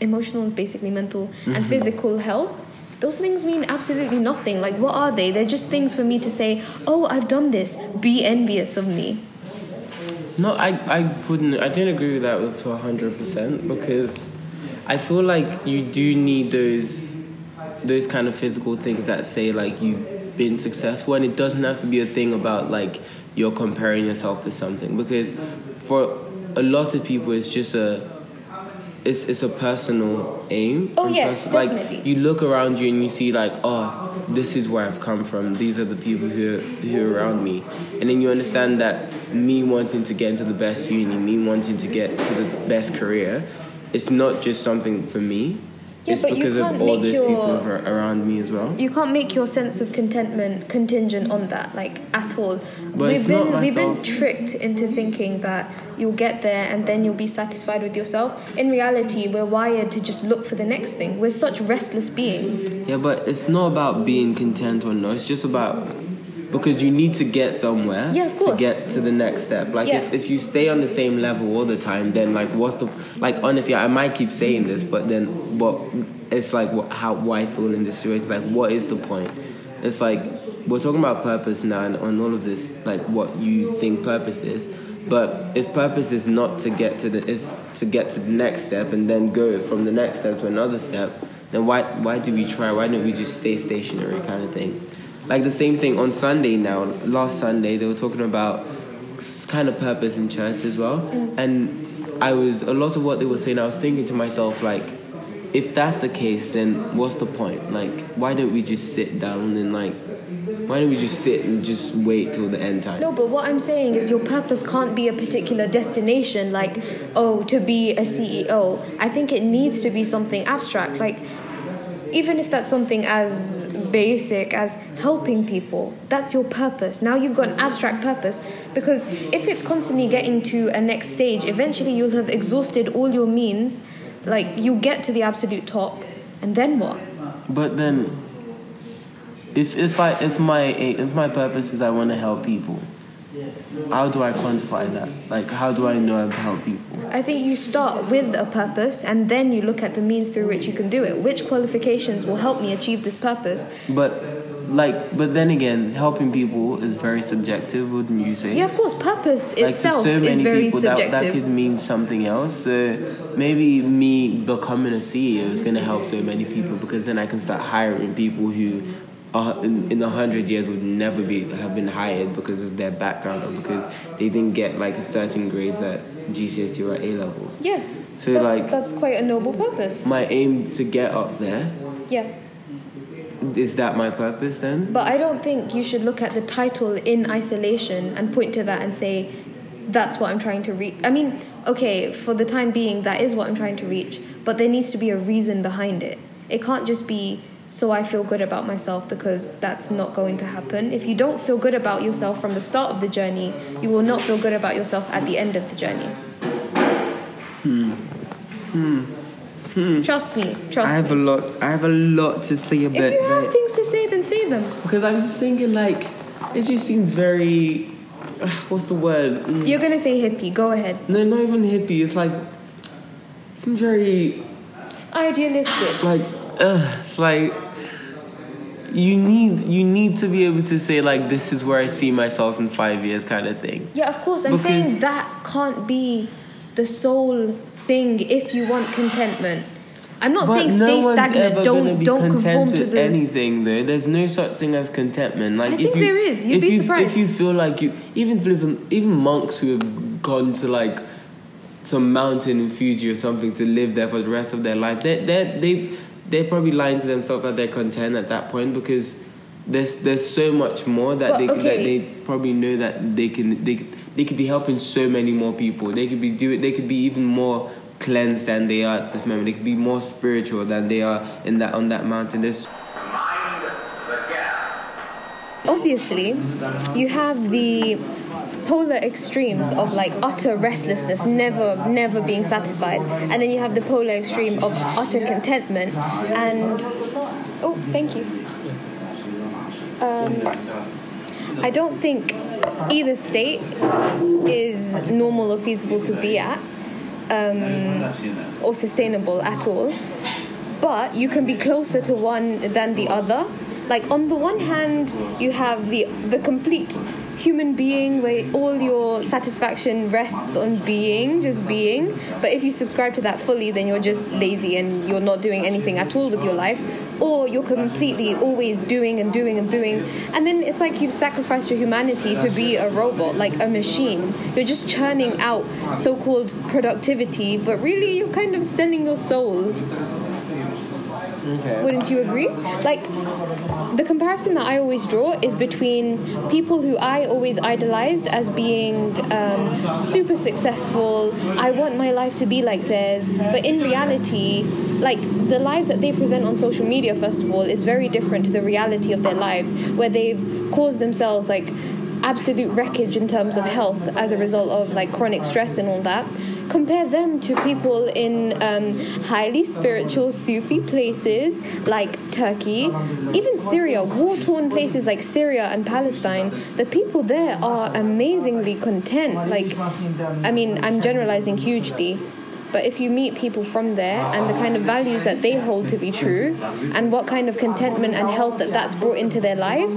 emotional is basically mental, and physical health. Those things mean absolutely nothing. Like, what are they? They're just things for me to say, oh, I've done this. Be envious of me. No, I, I wouldn't. I don't agree with that with to hundred percent because I feel like you do need those those kind of physical things that say like you've been successful, and it doesn't have to be a thing about like you're comparing yourself with something because for a lot of people it's just a it's it's a personal aim. Oh, yeah, Like definitely. you look around you and you see like, oh, this is where I've come from. These are the people who are, who are around me, and then you understand that me wanting to get into the best uni, me wanting to get to the best career, it's not just something for me. Yeah, it's because of all those your- people around me as well. You can't make your sense of contentment contingent on that, like at all. But we've it's been not we've been tricked into thinking that you'll get there and then you'll be satisfied with yourself. In reality, we're wired to just look for the next thing. We're such restless beings. Yeah, but it's not about being content or not. It's just about because you need to get somewhere Yeah, of to get to the next step. Like Yeah. if, if you stay on the same level all the time, then like what's the like honestly, I might keep saying this, but then what? It's like what, how why I feel in this situation. Like what is the point? It's like we're talking about purpose now and on all of this, like what you think purpose is. But if purpose is not to get to the if to get to the next step and then go from the next step to another step, then why why do we try? Why don't we just stay stationary kind of thing? Like the same thing on Sunday now. Last Sunday they were talking about kind of purpose in church as well, mm. and I was a lot of what they were saying. I was thinking to myself like, if that's the case, then what's the point? Like, why don't we just sit down and like, why don't we just sit and just wait till the end time? No, but what I'm saying is your purpose can't be a particular destination, like, oh, to be a CEO. I think it needs to be something abstract, like, even if that's something as basic as helping people, that's your purpose. Now you've got an abstract purpose because if it's constantly getting to a next stage, eventually you'll have exhausted all your means. Like, you get to the absolute top, and then what? But then, if if I if my if my purpose is I want to help people, how do I quantify that? Like, how do I know I've helped people? I think you start with a purpose and then you look at the means through which you can do it. Which qualifications will help me achieve this purpose? But like, but then again, helping people is very subjective, wouldn't you say? Yeah, of course, purpose Like itself so many is very people, that, subjective. that could mean something else. So maybe me becoming a CEO is going to help so many people because then I can start hiring people who, are, in, in a hundred years, would never be have been hired because of their background or because they didn't get like certain grades at GCSE or A levels. yeah. So, that's, like- that's quite a noble purpose. My aim to get up there Yeah. is that my purpose then? But I don't think you should look at the title in isolation and point to that and say, that's what I'm trying to reach. I mean, okay, for the time being, that is what I'm trying to reach, but there needs to be a reason behind it. It can't just be so I feel good about myself because that's not going to happen. If you don't feel good about yourself from the start of the journey, you will not feel good about yourself at the end of the journey. Hmm. Hmm. Hmm. Trust me, trust I have me. a lot. I have a lot to say about If you have that. things to say, then say them. Because I'm just thinking, like, it just seems very. uh, What's the word? Mm, You're gonna say hippie, go ahead. No, not even hippie. It's like. It seems very. Idealistic. Like, uh, it's like. You need you need to be able to say like this is where I see myself in five years kind of thing. Yeah, of course. I'm Because- saying that can't be the sole thing if you want contentment. I'm not saying stay stagnant. Don't don't conform to the. anything though. There's no such thing as contentment. Like I if think you, there is. You'd be you, surprised. If you feel like you even flipping even monks who have gone to like some mountain in Fuji or something to live there for the rest of their life, they they they they're probably lying to themselves that they're content at that point because there's there's so much more that But, they that they probably know that they can they they could be helping so many more people. They could be doing they could be even more cleansed than they are at this moment. They could be more spiritual than they are in that on that mountain. There's Mind the gap. Obviously, you have the polar extremes of like utter restlessness, never never being satisfied, and then you have the polar extreme of utter contentment. And oh, thank you. Um, I don't think either state is normal or feasible to be at, um, or sustainable at all. But you can be closer to one than the other. Like on the one hand, you have the the complete human being where all your satisfaction rests on being, just being. But if you subscribe to that fully, then you're just lazy and you're not doing anything at all with your life. Or you're completely always doing and doing and doing. And then it's like you've sacrificed your humanity to be a robot, like a machine. You're just churning out so called productivity, but really you're kind of sending your soul. Wouldn't you agree? Like, the comparison that I always draw is between people who I always idolized as being um, super successful. I want my life to be like theirs, but in reality, like the lives that they present on social media, first of all, is very different to the reality of their lives, where they've caused themselves like absolute wreckage in terms of health as a result of like chronic stress and all that. Compare them to people in um, highly spiritual Sufi places like Turkey, even Syria, war torn places like Syria and Palestine. The people there are amazingly content. Like, I mean, I'm generalizing hugely, but if you meet people from there and the kind of values that they hold to be true and what kind of contentment and health that that's brought into their lives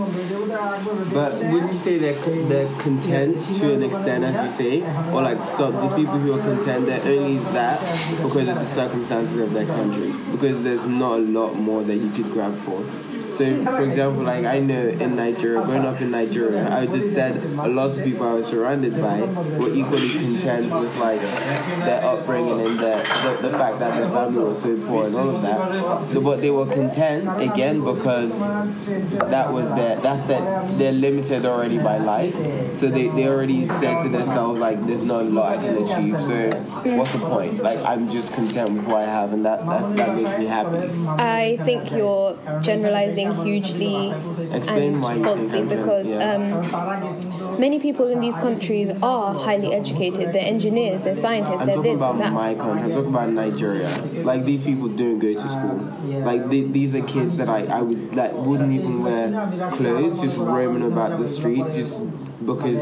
But wouldn't you say they're, they're content to an extent, as you say? Or like, so the people who are content, they're only that because of the circumstances of their country? Because there's not a lot more that you could grab for. So, for example, like I know in Nigeria, growing up in Nigeria, I just said a lot of people I was surrounded by were equally content with like their upbringing and the, the, fact that their family was so poor and all of that. But they were content again because that was their that's their they're limited already by life. So they, they already said to themselves like there's not a lot I can achieve. So what's the point? Like I'm just content with what I have and that that, that makes me happy. I think you're generalizing hugely Explain and why you think falsely because yeah. um, many people in these countries are highly educated. They're engineers, they're scientists, I'm they're talking this about that. my country. I'm talking about Nigeria. Like these people don't go to school. Like they, these are kids that I, I would that wouldn't even wear clothes, just roaming about the street, just because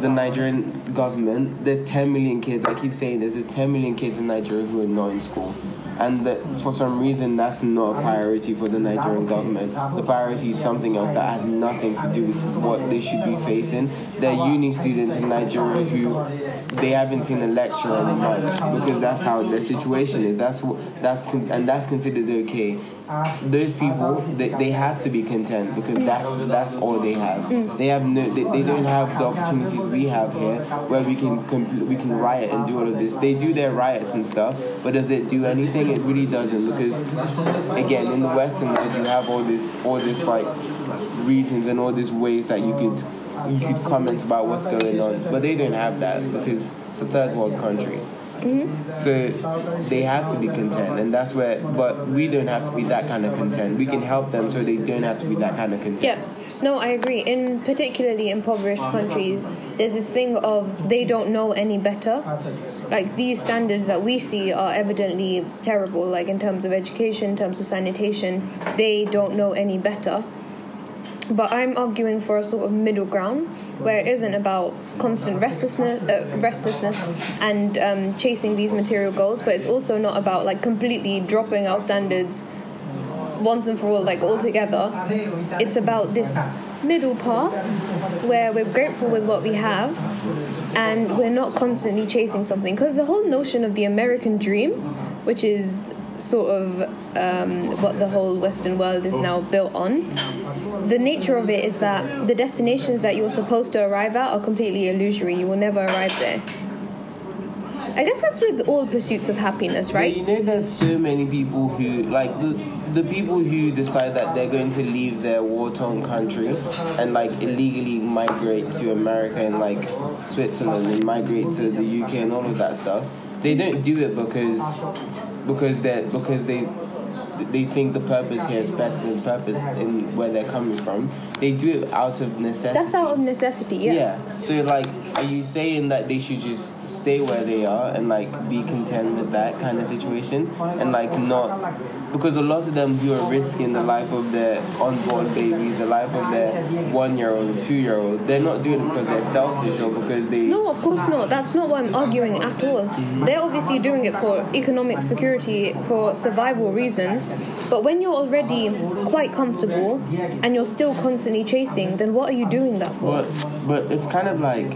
the Nigerian government. There's 10 million kids. I keep saying this. There's 10 million kids in Nigeria who are not in school. And for some reason, that's not a priority for the Nigerian government. The priority is something else that has nothing to do with what they should be facing. There are uni students in Nigeria who they haven't seen a lecture in a month because that's how their situation is. That's what that's and that's considered okay. Those people they, they have to be content because that's that's all they have. Mm. They have no they, they don't have the opportunities we have here where we can compl- we can riot and do all of this. They do their riots and stuff, but does it do anything? It really doesn't because again in the Western world you have all this all this like reasons and all these ways that you could you could comment about what's going on, but they don't have that because it's a third world country. So they have to be content, and that's where. But we don't have to be that kind of content. We can help them so they don't have to be that kind of content. Yeah, no, I agree. In particularly impoverished countries, there's this thing of they don't know any better. Like these standards that we see are evidently terrible. Like in terms of education, in terms of sanitation, they don't know any better. But I'm arguing for a sort of middle ground where it isn't about constant restlessness, uh, restlessness, and um, chasing these material goals, but it's also not about like completely dropping our standards once and for all, like altogether. It's about this middle path where we're grateful with what we have and we're not constantly chasing something. Because the whole notion of the American dream, which is sort of um, what the whole Western world is now built on, the nature of it is that the destinations that you're supposed to arrive at are completely illusory. You will never arrive there. I guess that's with all pursuits of happiness, But right? you know, there's so many people who like the the people who decide that they're going to leave their war-torn country and like illegally migrate to America and like Switzerland and migrate to the UK and all of that stuff. They don't do it because because they because they they think the purpose here is better than the purpose in where they're coming from. They do it out of necessity. That's out of necessity, yeah. Yeah. So like, are you saying that they should just stay where they are and like be content with that kind of situation and like not because a lot of them who are risking the life of their unborn babies, the life of their one-year-old, two-year-old, they're not doing it because they're selfish or because they. No, of course not. That's not what I'm arguing at all. Mm-hmm. They're obviously doing it for economic security, for survival reasons. But when you're already quite comfortable and you're still constantly chasing, then what are you doing that for? But but it's kind of like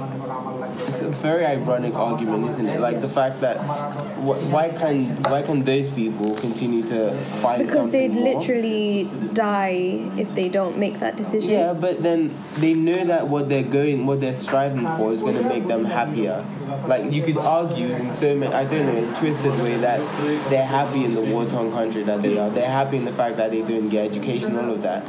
it's a very ironic argument, isn't it? Like the fact that wh- why can why can those people continue to find Because they'd literally die if they don't make that decision. Yeah, but then they know that what they're going, what they're striving for, is going to make them happier. Like you could argue in so many, I don't know, in a twisted way that they're happy in the war-torn country that they are. They're happy in the fact that they don't get education, all of that.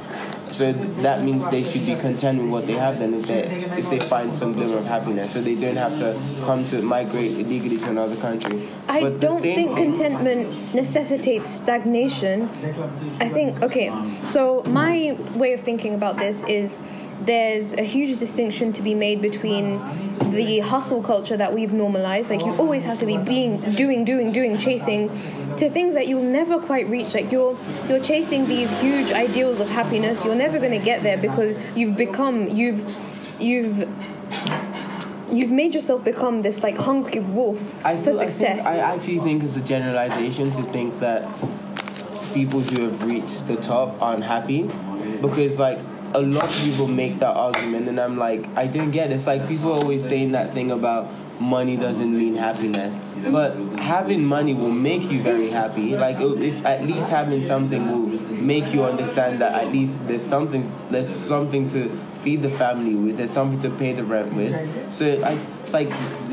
So that means they should be content with what they have. Then if they if they find some glimmer of happiness, so they don't have to come to migrate illegally to another country. I But don't think contentment necessitates stagnation. I think, okay, so my way of thinking about this is there's a huge distinction to be made between the hustle culture that we've normalized, like you always have to be being, doing, doing, doing, chasing, to things that you'll never quite reach. Like you're, you're chasing these huge ideals of happiness. You're never going to get there because you've become, you've, you've you've made yourself become this like hungry wolf I for still- I think- success. I, actually think it's a generalization to think that people who have reached the top aren't happy because like a lot of people make that argument and I'm like I didn't get it. It's like people always saying that thing about money doesn't mean happiness. But having money will make you very happy. Like oh, if at least having something will make you understand that at least there's something there's something to feed the family with, there's something to pay the rent with. So I, it's like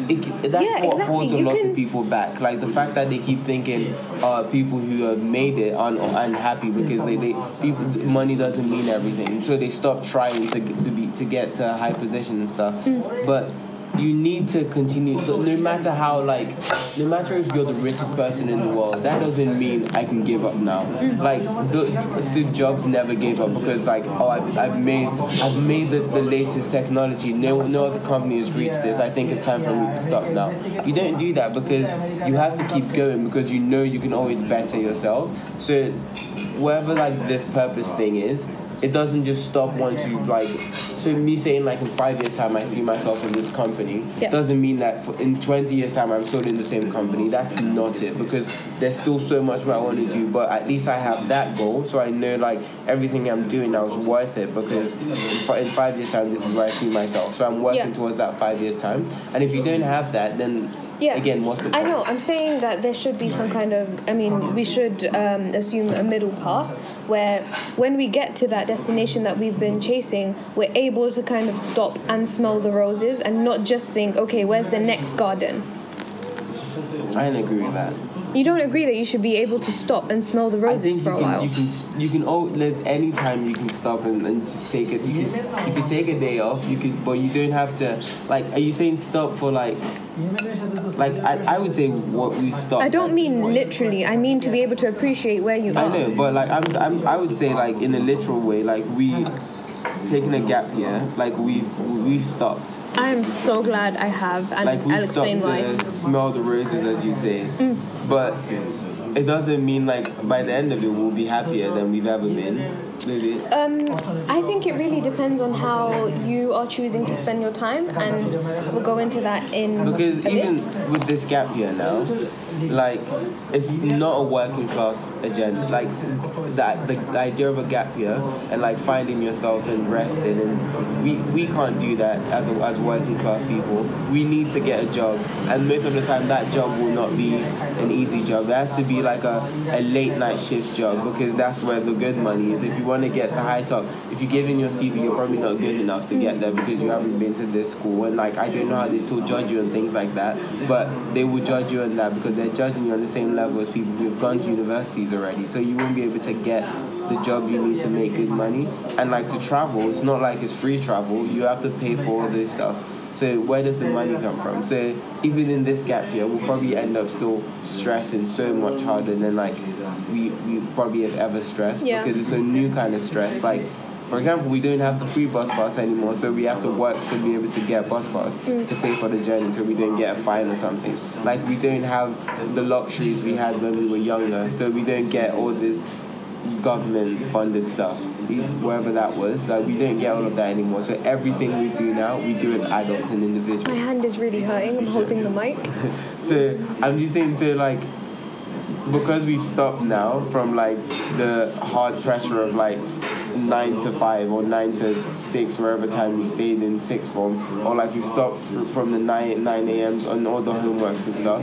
it, that's Yeah, what exactly. holds a You lot can- of people back. Like the fact that they keep thinking uh, people who have made it are unhappy because they, they people money doesn't mean everything. So they stop trying to get, to be to get to a high position and stuff. Mm. But you need to continue. No matter how like, no matter if you're the richest person in the world, that doesn't mean I can give up now. Mm. Like Steve Jobs never gave up because like oh I've, I've made I've made the, the latest technology. No no other company has reached this. I think it's time for me to stop now. You don't do that because you have to keep going because you know you can always better yourself. So whatever like this purpose thing is, it doesn't just stop once you like. So me saying like in five years time I see myself in this company Yeah. doesn't mean that for, in 20 years time I'm still in the same company. That's not it because there's still so much I want to do. But at least I have that goal, so I know like everything I'm doing now is worth it because in, fi- in five years time this is where I see myself. So I'm working Yeah. towards that five years time. And if you don't have that, then yeah. again, what's the I know. I'm saying that there should be some kind of. I mean, we should um, assume a middle path where, when we get to that destination that we've been chasing, we're able to kind of stop and smell the roses and not just think, okay, where's the next garden? I agree with that. You don't agree that you should be able to stop and smell the roses for a can, while. you can, you can. There's any time you can stop and, and just take it. You can, you can take a day off. You could, but you don't have to. Like, are you saying stop for like, like I, I would say what we stop. I don't mean literally. I mean to be able to appreciate where you are. I know, but like I'm, I'm, I would say like in a literal way, like we taking a gap year, like we we've stopped. I am so glad I have, and like we've I'll explain why. to smell the roses, as you say. Mm. But it doesn't mean like by the end of it we'll be happier than we've ever been. Maybe. Um, I think it really depends on how you are choosing to spend your time, and we'll go into that in Because even bit. with this gap year now, like it's not a working class agenda. Like that the, the idea of a gap year and like finding yourself and resting and we, we can't do that as a, as working class people. We need to get a job and most of the time that job will not be an easy job. It has to be like a, a late night shift job because that's where the good money is. If you want to get the high top, if you give in your CV, you're probably not good enough to get there because you haven't been to this school. And like I don't know how they still judge you and things like that, but they will judge you on that because they're judging you on the same level as people who have gone to universities already. So you won't be able to get the job you need to make good money. And like to travel, it's not like it's free travel. You have to pay for all this stuff. So where does the money come from? So even in this gap year, we'll probably end up still stressing so much harder than like we, we probably have ever stressed Yeah. because it's a new kind of stress. Like for example, we don't have the free bus pass anymore, so we have to work to be able to get bus pass mm. to pay for the journey, so we don't get a fine or something. Like we don't have the luxuries we had when we were younger, so we don't get all this government funded stuff, wherever that was. Like we don't get all of that anymore. So everything we do now, we do as adults and individuals. My hand is really hurting. I'm holding the mic. So I'm just saying, so like, because we've stopped now from like the hard pressure of like nine to five or nine to six, wherever time we stayed in sixth form, or like we stopped from the nine nine a.m. on all the homeworks and stuff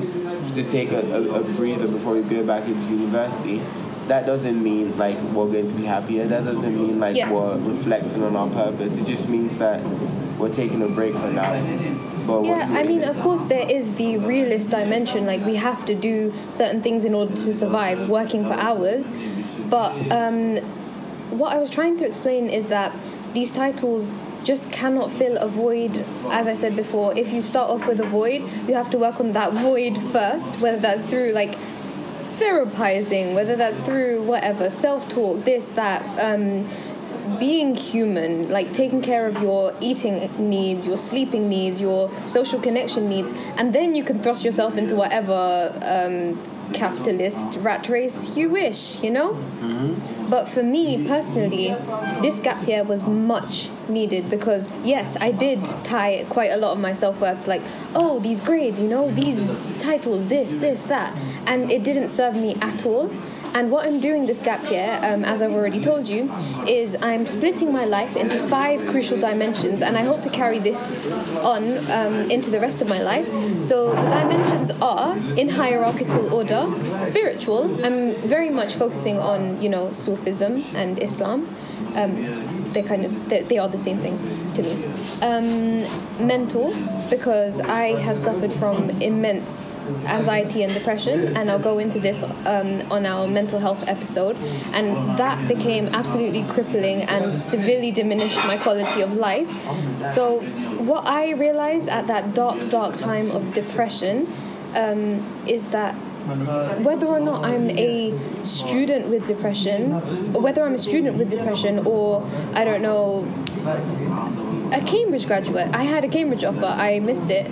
to take a, a, a breather before we go back into university. That doesn't mean like we're going to be happier. That doesn't mean like Yeah. we're reflecting on our purpose. It just means that we're taking a break for now. But Yeah, I mean, of course, there is the realist dimension. Like, we have to do certain things in order to survive, working for hours. But um, what I was trying to explain is that these titles just cannot fill a void. As I said before, if you start off with a void, you have to work on that void first, whether that's through like therapizing, whether that's through whatever self talk, this, that. Um, being human, like taking care of your eating needs, your sleeping needs, your social connection needs, and then you can thrust yourself into whatever um, capitalist rat race you wish, you know? Mm-hmm. But for me personally, this gap year was much needed because yes, I did tie quite a lot of my self worth like, oh, these grades, you know, these titles, this, this, that, and it didn't serve me at all. And what I'm doing this gap year, um, as I've already told you, is I'm splitting my life into five crucial dimensions, and I hope to carry this on um, into the rest of my life. So the dimensions are in hierarchical order: spiritual. I'm very much focusing on you know Sufism and Islam. Um, they kind of they, they are the same thing to me. Um, mental because I have suffered from immense anxiety and depression, and I'll go into this um, on our mental health episode. And that became absolutely crippling and severely diminished my quality of life. So, what I realized at that dark, dark time of depression um, is that whether or not I'm a student with depression, or whether I'm a student with depression, or I don't know, a Cambridge graduate. I had a Cambridge offer, I missed it.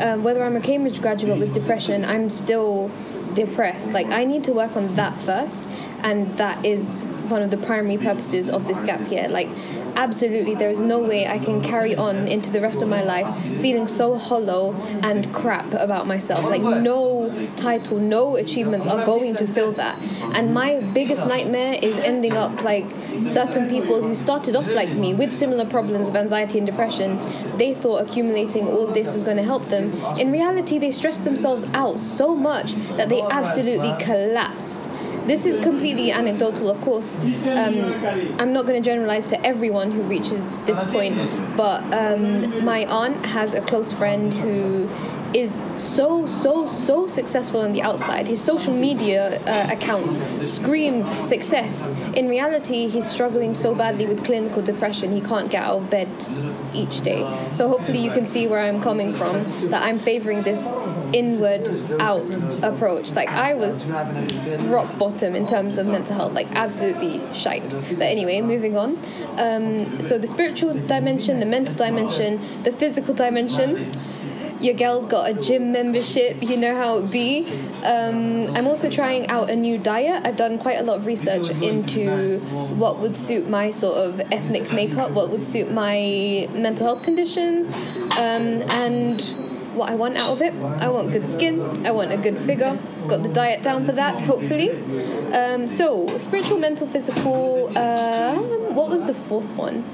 Um, whether I'm a Cambridge graduate with depression, I'm still depressed. Like, I need to work on that first, and that is one of the primary purposes of this gap year. Like, absolutely, there is no way I can carry on into the rest of my life feeling so hollow and crap about myself. Like, no title, no achievements are going to fill that. And my biggest nightmare is ending up like certain people who started off like me with similar problems of anxiety and depression. They thought accumulating all this was going to help them. In reality, they stressed themselves out so much that they absolutely collapsed. This is completely anecdotal, of course. Um, I'm not going to generalize to everyone who reaches this point, but um, my aunt has a close friend who is so so so successful on the outside. His social media uh, accounts scream success. In reality he's struggling so badly with clinical depression he can't get out of bed each day. So hopefully you can see where i'm coming from that i'm favoring this inward out approach. Like i was rock bottom in terms of mental health like absolutely shite. But anyway moving on. Um, so the spiritual dimension the mental dimension the physical dimension your girl's got a gym membership, you know how it be. Um, I'm also trying out a new diet. I've done quite a lot of research into what would suit my sort of ethnic makeup, what would suit my mental health conditions, um, and what I want out of it. I want good skin, I want a good figure. Got the diet down for that, hopefully. Um, so, spiritual, mental, physical. Uh, what was the fourth one?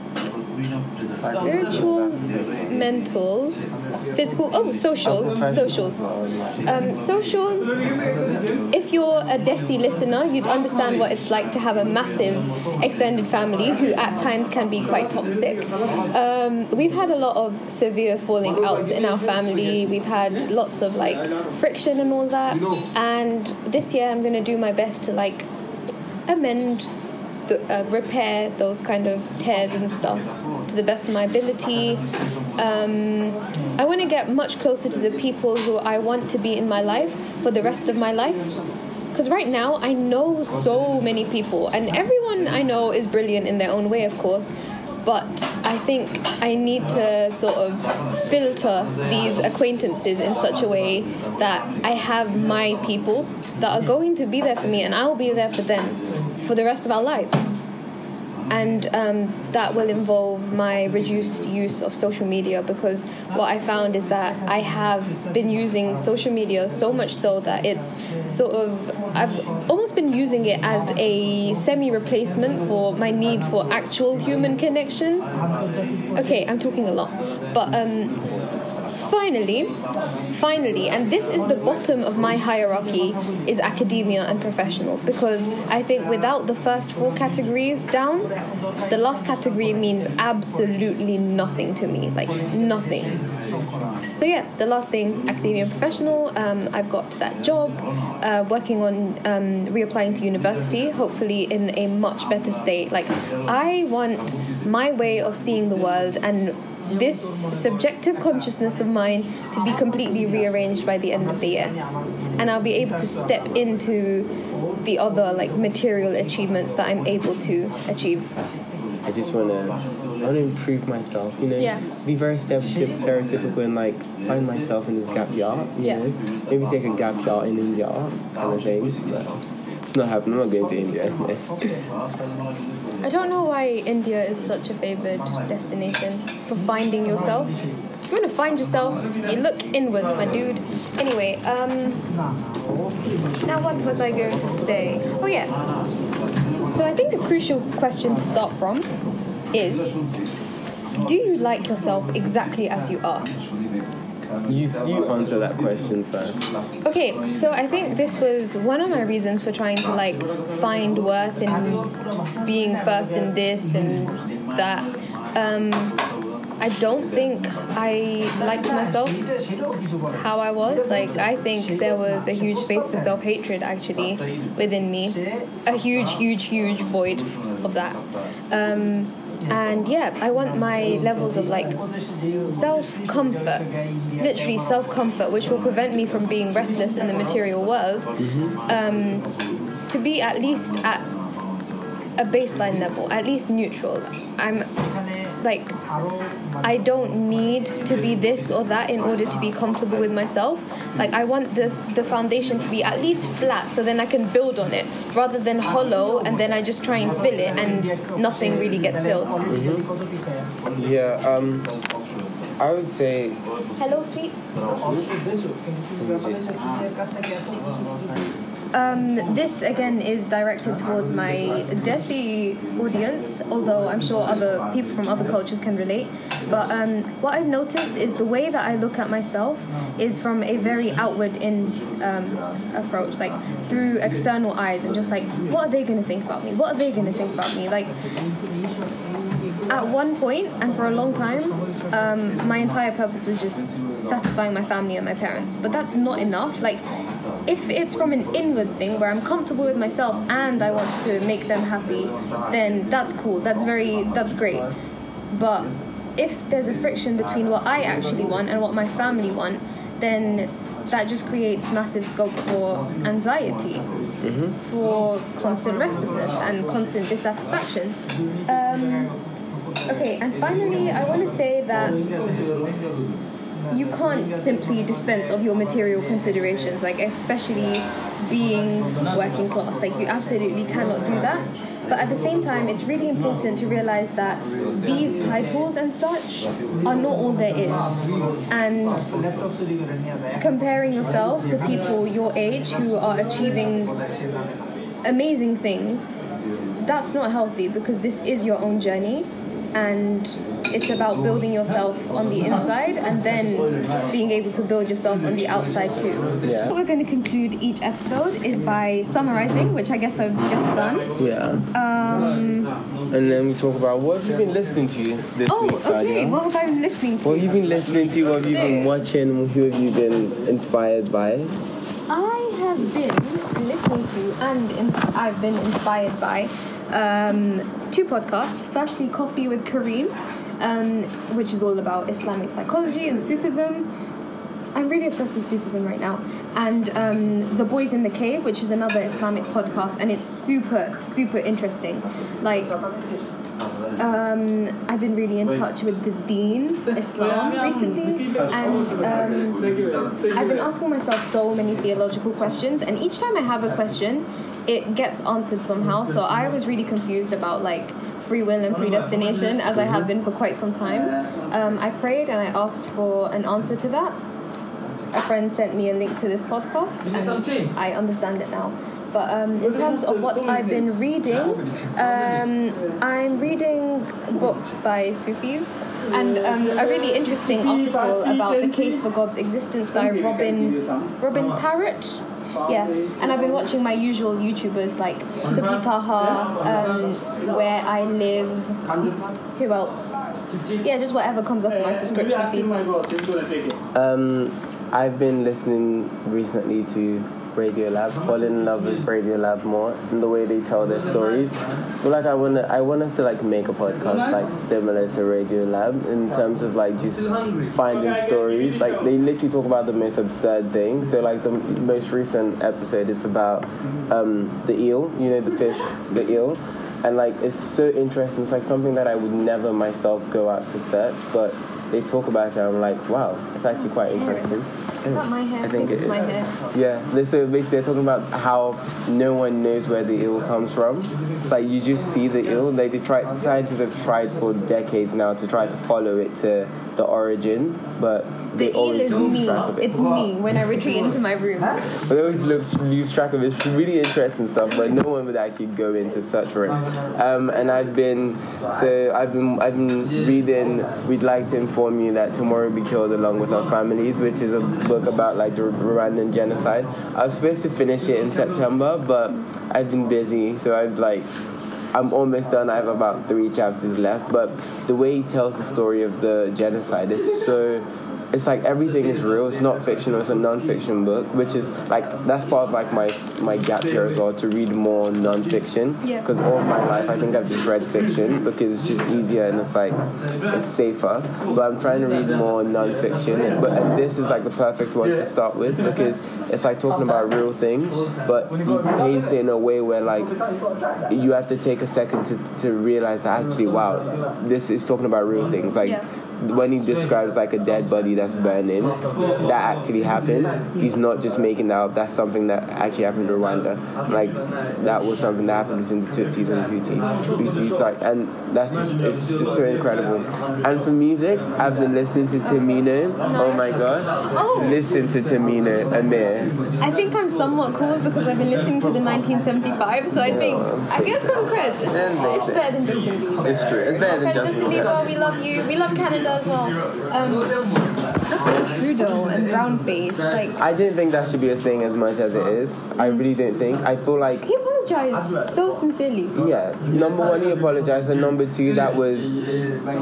Spiritual, mental, physical. Oh, social, social. Um, social. If you're a Desi listener, you'd understand what it's like to have a massive extended family who at times can be quite toxic. Um, we've had a lot of severe falling outs in our family. We've had lots of like friction and all that. And this year, I'm going to do my best to like amend uh, repair those kind of tears and stuff to the best of my ability. Um, I want to get much closer to the people who I want to be in my life for the rest of my life. Because right now, I know so many people, and everyone I know is brilliant in their own way, of course. But I think I need to sort of filter these acquaintances in such a way that I have my people that are going to be there for me, and I'll be there for them for the rest of our lives and um, that will involve my reduced use of social media because what I found is that I have been using social media so much so that it's sort of I've almost been using it as a semi replacement for my need for actual human connection. Okay, I'm talking a lot, but um, finally, finally, and this is the bottom of my hierarchy, is academia and professional. Because I think without the first four categories down, the last category means absolutely nothing to me. Like, nothing. So, yeah, the last thing, academia and professional, um, I've got that job, uh, working on um, reapplying to university, hopefully in a much better state. Like, I want my way of seeing the world and this subjective consciousness of mine to be completely rearranged by the end of the year. And I'll be able to step into the other like material achievements that I'm able to achieve. I just want to, I want to improve myself. You know, Yeah. be very stereotyp- stereotypical and like find myself in this gap year. You Yeah. know, maybe take a gap year in India kind of thing. But It's not happening. I'm not going to India. I don't know why India is such a favored destination for finding yourself. If you want to find yourself, you look inwards, my dude. Anyway, um, now what was I going to say? Oh yeah. So I think a crucial question to start from is: Do you like yourself exactly as you are? You you answer that question first. Okay, so I think this was one of my reasons for trying to like find worth in being first in this and that. Um, I don't think I liked myself how I was. Like, I think there was a huge space for self hatred actually within me. A huge, huge, huge void of that. Um, and yeah, I want my levels of like self comfort, literally self comfort, which will prevent me from being restless in the material world, um, to be at least at a baseline level, at least neutral. I'm like, I don't need to be this or that in order to be comfortable with myself. Like, I want this the foundation to be at least flat, so then I can build on it, rather than hollow and then I just try and fill it and nothing really gets filled. Yeah. Um. I would say Hello, sweets. Um, this again is directed towards my Desi audience, although I'm sure other people from other cultures can relate. But um, what I've noticed is the way that I look at myself is from a very outward in um, approach, like through external eyes, and just like, what are they going to think about me? What are they going to think about me? Like, at one point and for a long time, um, my entire purpose was just satisfying my family and my parents. But that's not enough. Like, if it's from an inward thing where I'm comfortable with myself and I want to make them happy, then that's cool. That's very, that's great. But if there's a friction between what I actually want and what my family want, then that just creates massive scope for anxiety, for constant restlessness and constant dissatisfaction. Um, okay, and finally, I want to say that you can't simply dispense of your material considerations, like especially being working class. Like you absolutely cannot do that. But at the same time, it's really important to realize that these titles and such are not all there is. And comparing yourself to people your age who are achieving amazing things, that's not healthy because this is your own journey and it's about building yourself on the inside and then being able to build yourself on the outside too. Yeah. What we're going to conclude each episode is by summarizing, which I guess I've just done. yeah. Um, And then we talk about what have you been listening to this oh, week, okay. What have I been listening to? What have you been listening to? What have you been watching? Who have you been inspired by? I have been listening to and in, I've been inspired by um, two podcasts. Firstly, Coffee with Kareem, um, which is all about Islamic psychology and Sufism. I'm really obsessed with Sufism right now. And um, The Boys in the Cave, which is another Islamic podcast, and it's super, super interesting. Like, um, I've been really in touch with the Deen Islam recently, and um, I've been asking myself so many theological questions, and each time I have a question, it gets answered somehow. So I was really confused about like free will and predestination, as I have been for quite some time. Um, I prayed and I asked for an answer to that. A friend sent me a link to this podcast, and I understand it now. But um, in terms of what I've been reading, um, I'm reading books by Sufis, and um, a really interesting article about the case for God's existence by Robin Robin Parrott. Yeah, and I've been watching my usual YouTubers like Suki Taha, um, Where I Live, who else? Yeah, just whatever comes up on my subscription feed. Um, I've been listening recently to Radiolab, falling in love with Radiolab more and the way they tell their stories. Feel like I wanna, I want us to like make a podcast like similar to Radiolab in terms of like just finding stories. Like they literally talk about the most absurd things. So like the most recent episode is about um, the eel. You know the fish, the eel. And like it's so interesting. It's like something that I would never myself go out to search, but they talk about it. and I'm like, wow, it's actually quite interesting. Is that my hair? I think it's it my hair. Yeah, so basically they're talking about how no one knows where the ill comes from. It's like you just see the ill. Like they try scientists have tried for decades now to try to follow it to the origin, but they The always is me. it. It's me when I retreat into my room. But they always lose, lose track of it. It's really interesting stuff, but no one would actually go into search for it. Um, and I've been so I've been I've been reading. We'd like to inform you that tomorrow we killed along with our families, which is a book about like the Rwandan genocide. I was supposed to finish it in September, but I've been busy, so I've like. I'm almost done. I have about three chapters left. But the way he tells the story of the genocide is so. It's like everything is real. It's not fictional. It's a non-fiction book, which is like that's part of like my my gap year as well to read more non-fiction. Yeah. Because all my life I think I've just read fiction because it's just easier and it's like it's safer. But I'm trying to read more non-fiction. And, but and this is like the perfect one to start with because it's like talking about real things, but he paints it in a way where like you have to take a second to, to realize that actually wow this is talking about real things like Yeah. When he describes like a dead body that's burning that actually happened. He's not just making that up. That's something that actually happened in Rwanda. Like that was something that happened between the Tutsis and the Hutus. Hutus like and that's just it's just so incredible. And for music I've been listening to Tamino oh my gosh. Oh. listen to Tamino Amir. I think I'm somewhat cool because I've been listening to the 1975, so I think I get some credit. It's better than Justin Bieber. it's true. It's better than Okay, Justin Justin Bieber Bieber, we love you. We love Canada as well. Um, Justin Trudeau and brown face, like I didn't think that should be a thing as much as it is. I really didn't think. I feel like, he apologized so sincerely. yeah, number one, he apologized, and number two, that was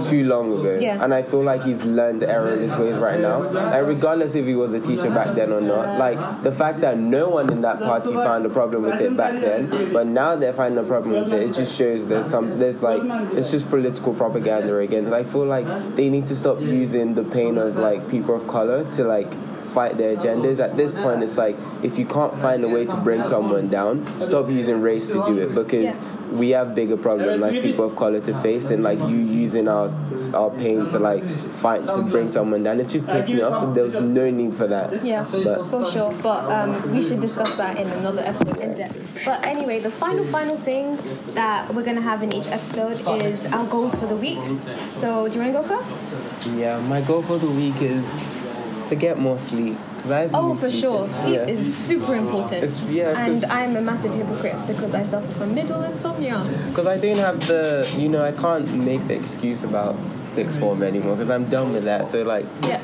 too long ago. Yeah. And I feel like he's learned the error of his ways right now. And regardless if he was a teacher back then or not, like the fact that no one in that party found a problem with it back then, but now they're finding a problem with it, it just shows there's some, there's like, it's just political propaganda again. I feel like they need to stop using the pain of like people of color to like fight their agendas. At this point, it's like if you can't find a way to bring someone down, stop using race to do it because Yeah. we have bigger problems as people of color to face than like you using our our pain to like fight to bring someone down. It just pissed me off. There was no need for that. Yeah, But for sure. But um, we should discuss that in another episode in depth. But anyway, the final, final thing that we're gonna have in each episode is our goals for the week. So, do you wanna go first? yeah, my goal for the week is to get more sleep. I Oh, for sleeping. sure. Sleep Yeah. is super important. It's- yeah, and I'm a massive hypocrite because I suffer from middle insomnia. Because I don't have the, you know, I can't make the excuse about sixth form anymore because I'm done with that. So like, Yeah.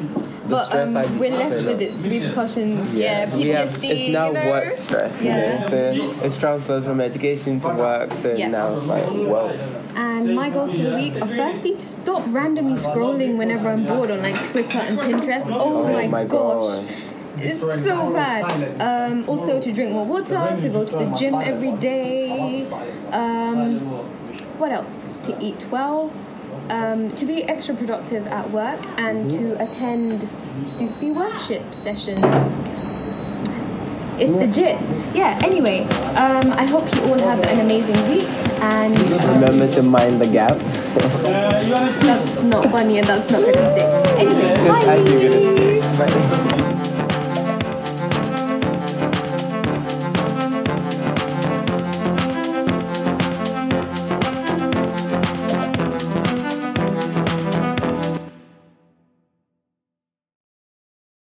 The but stress I um, we're left with like- its repercussions. Yeah, PTSD. we have it's now you know? work stress. You Yeah. know? So it's transferred from education to work. So Yeah. now it's like, whoa. And my goals for the week are firstly to stop randomly scrolling whenever I'm bored on like Twitter and Pinterest. Oh, Oh my, my gosh. gosh. It's so bad. Um, also to drink more water, to go to the gym every day. Um, what else? To eat well. Um, to be extra productive at work and to attend Sufi worship sessions. It's legit. Yeah, anyway, um, I hope you all have an amazing week and Remember to mind the gap. that's not funny and that's not. Anyway, you, bye! goodness. Bye.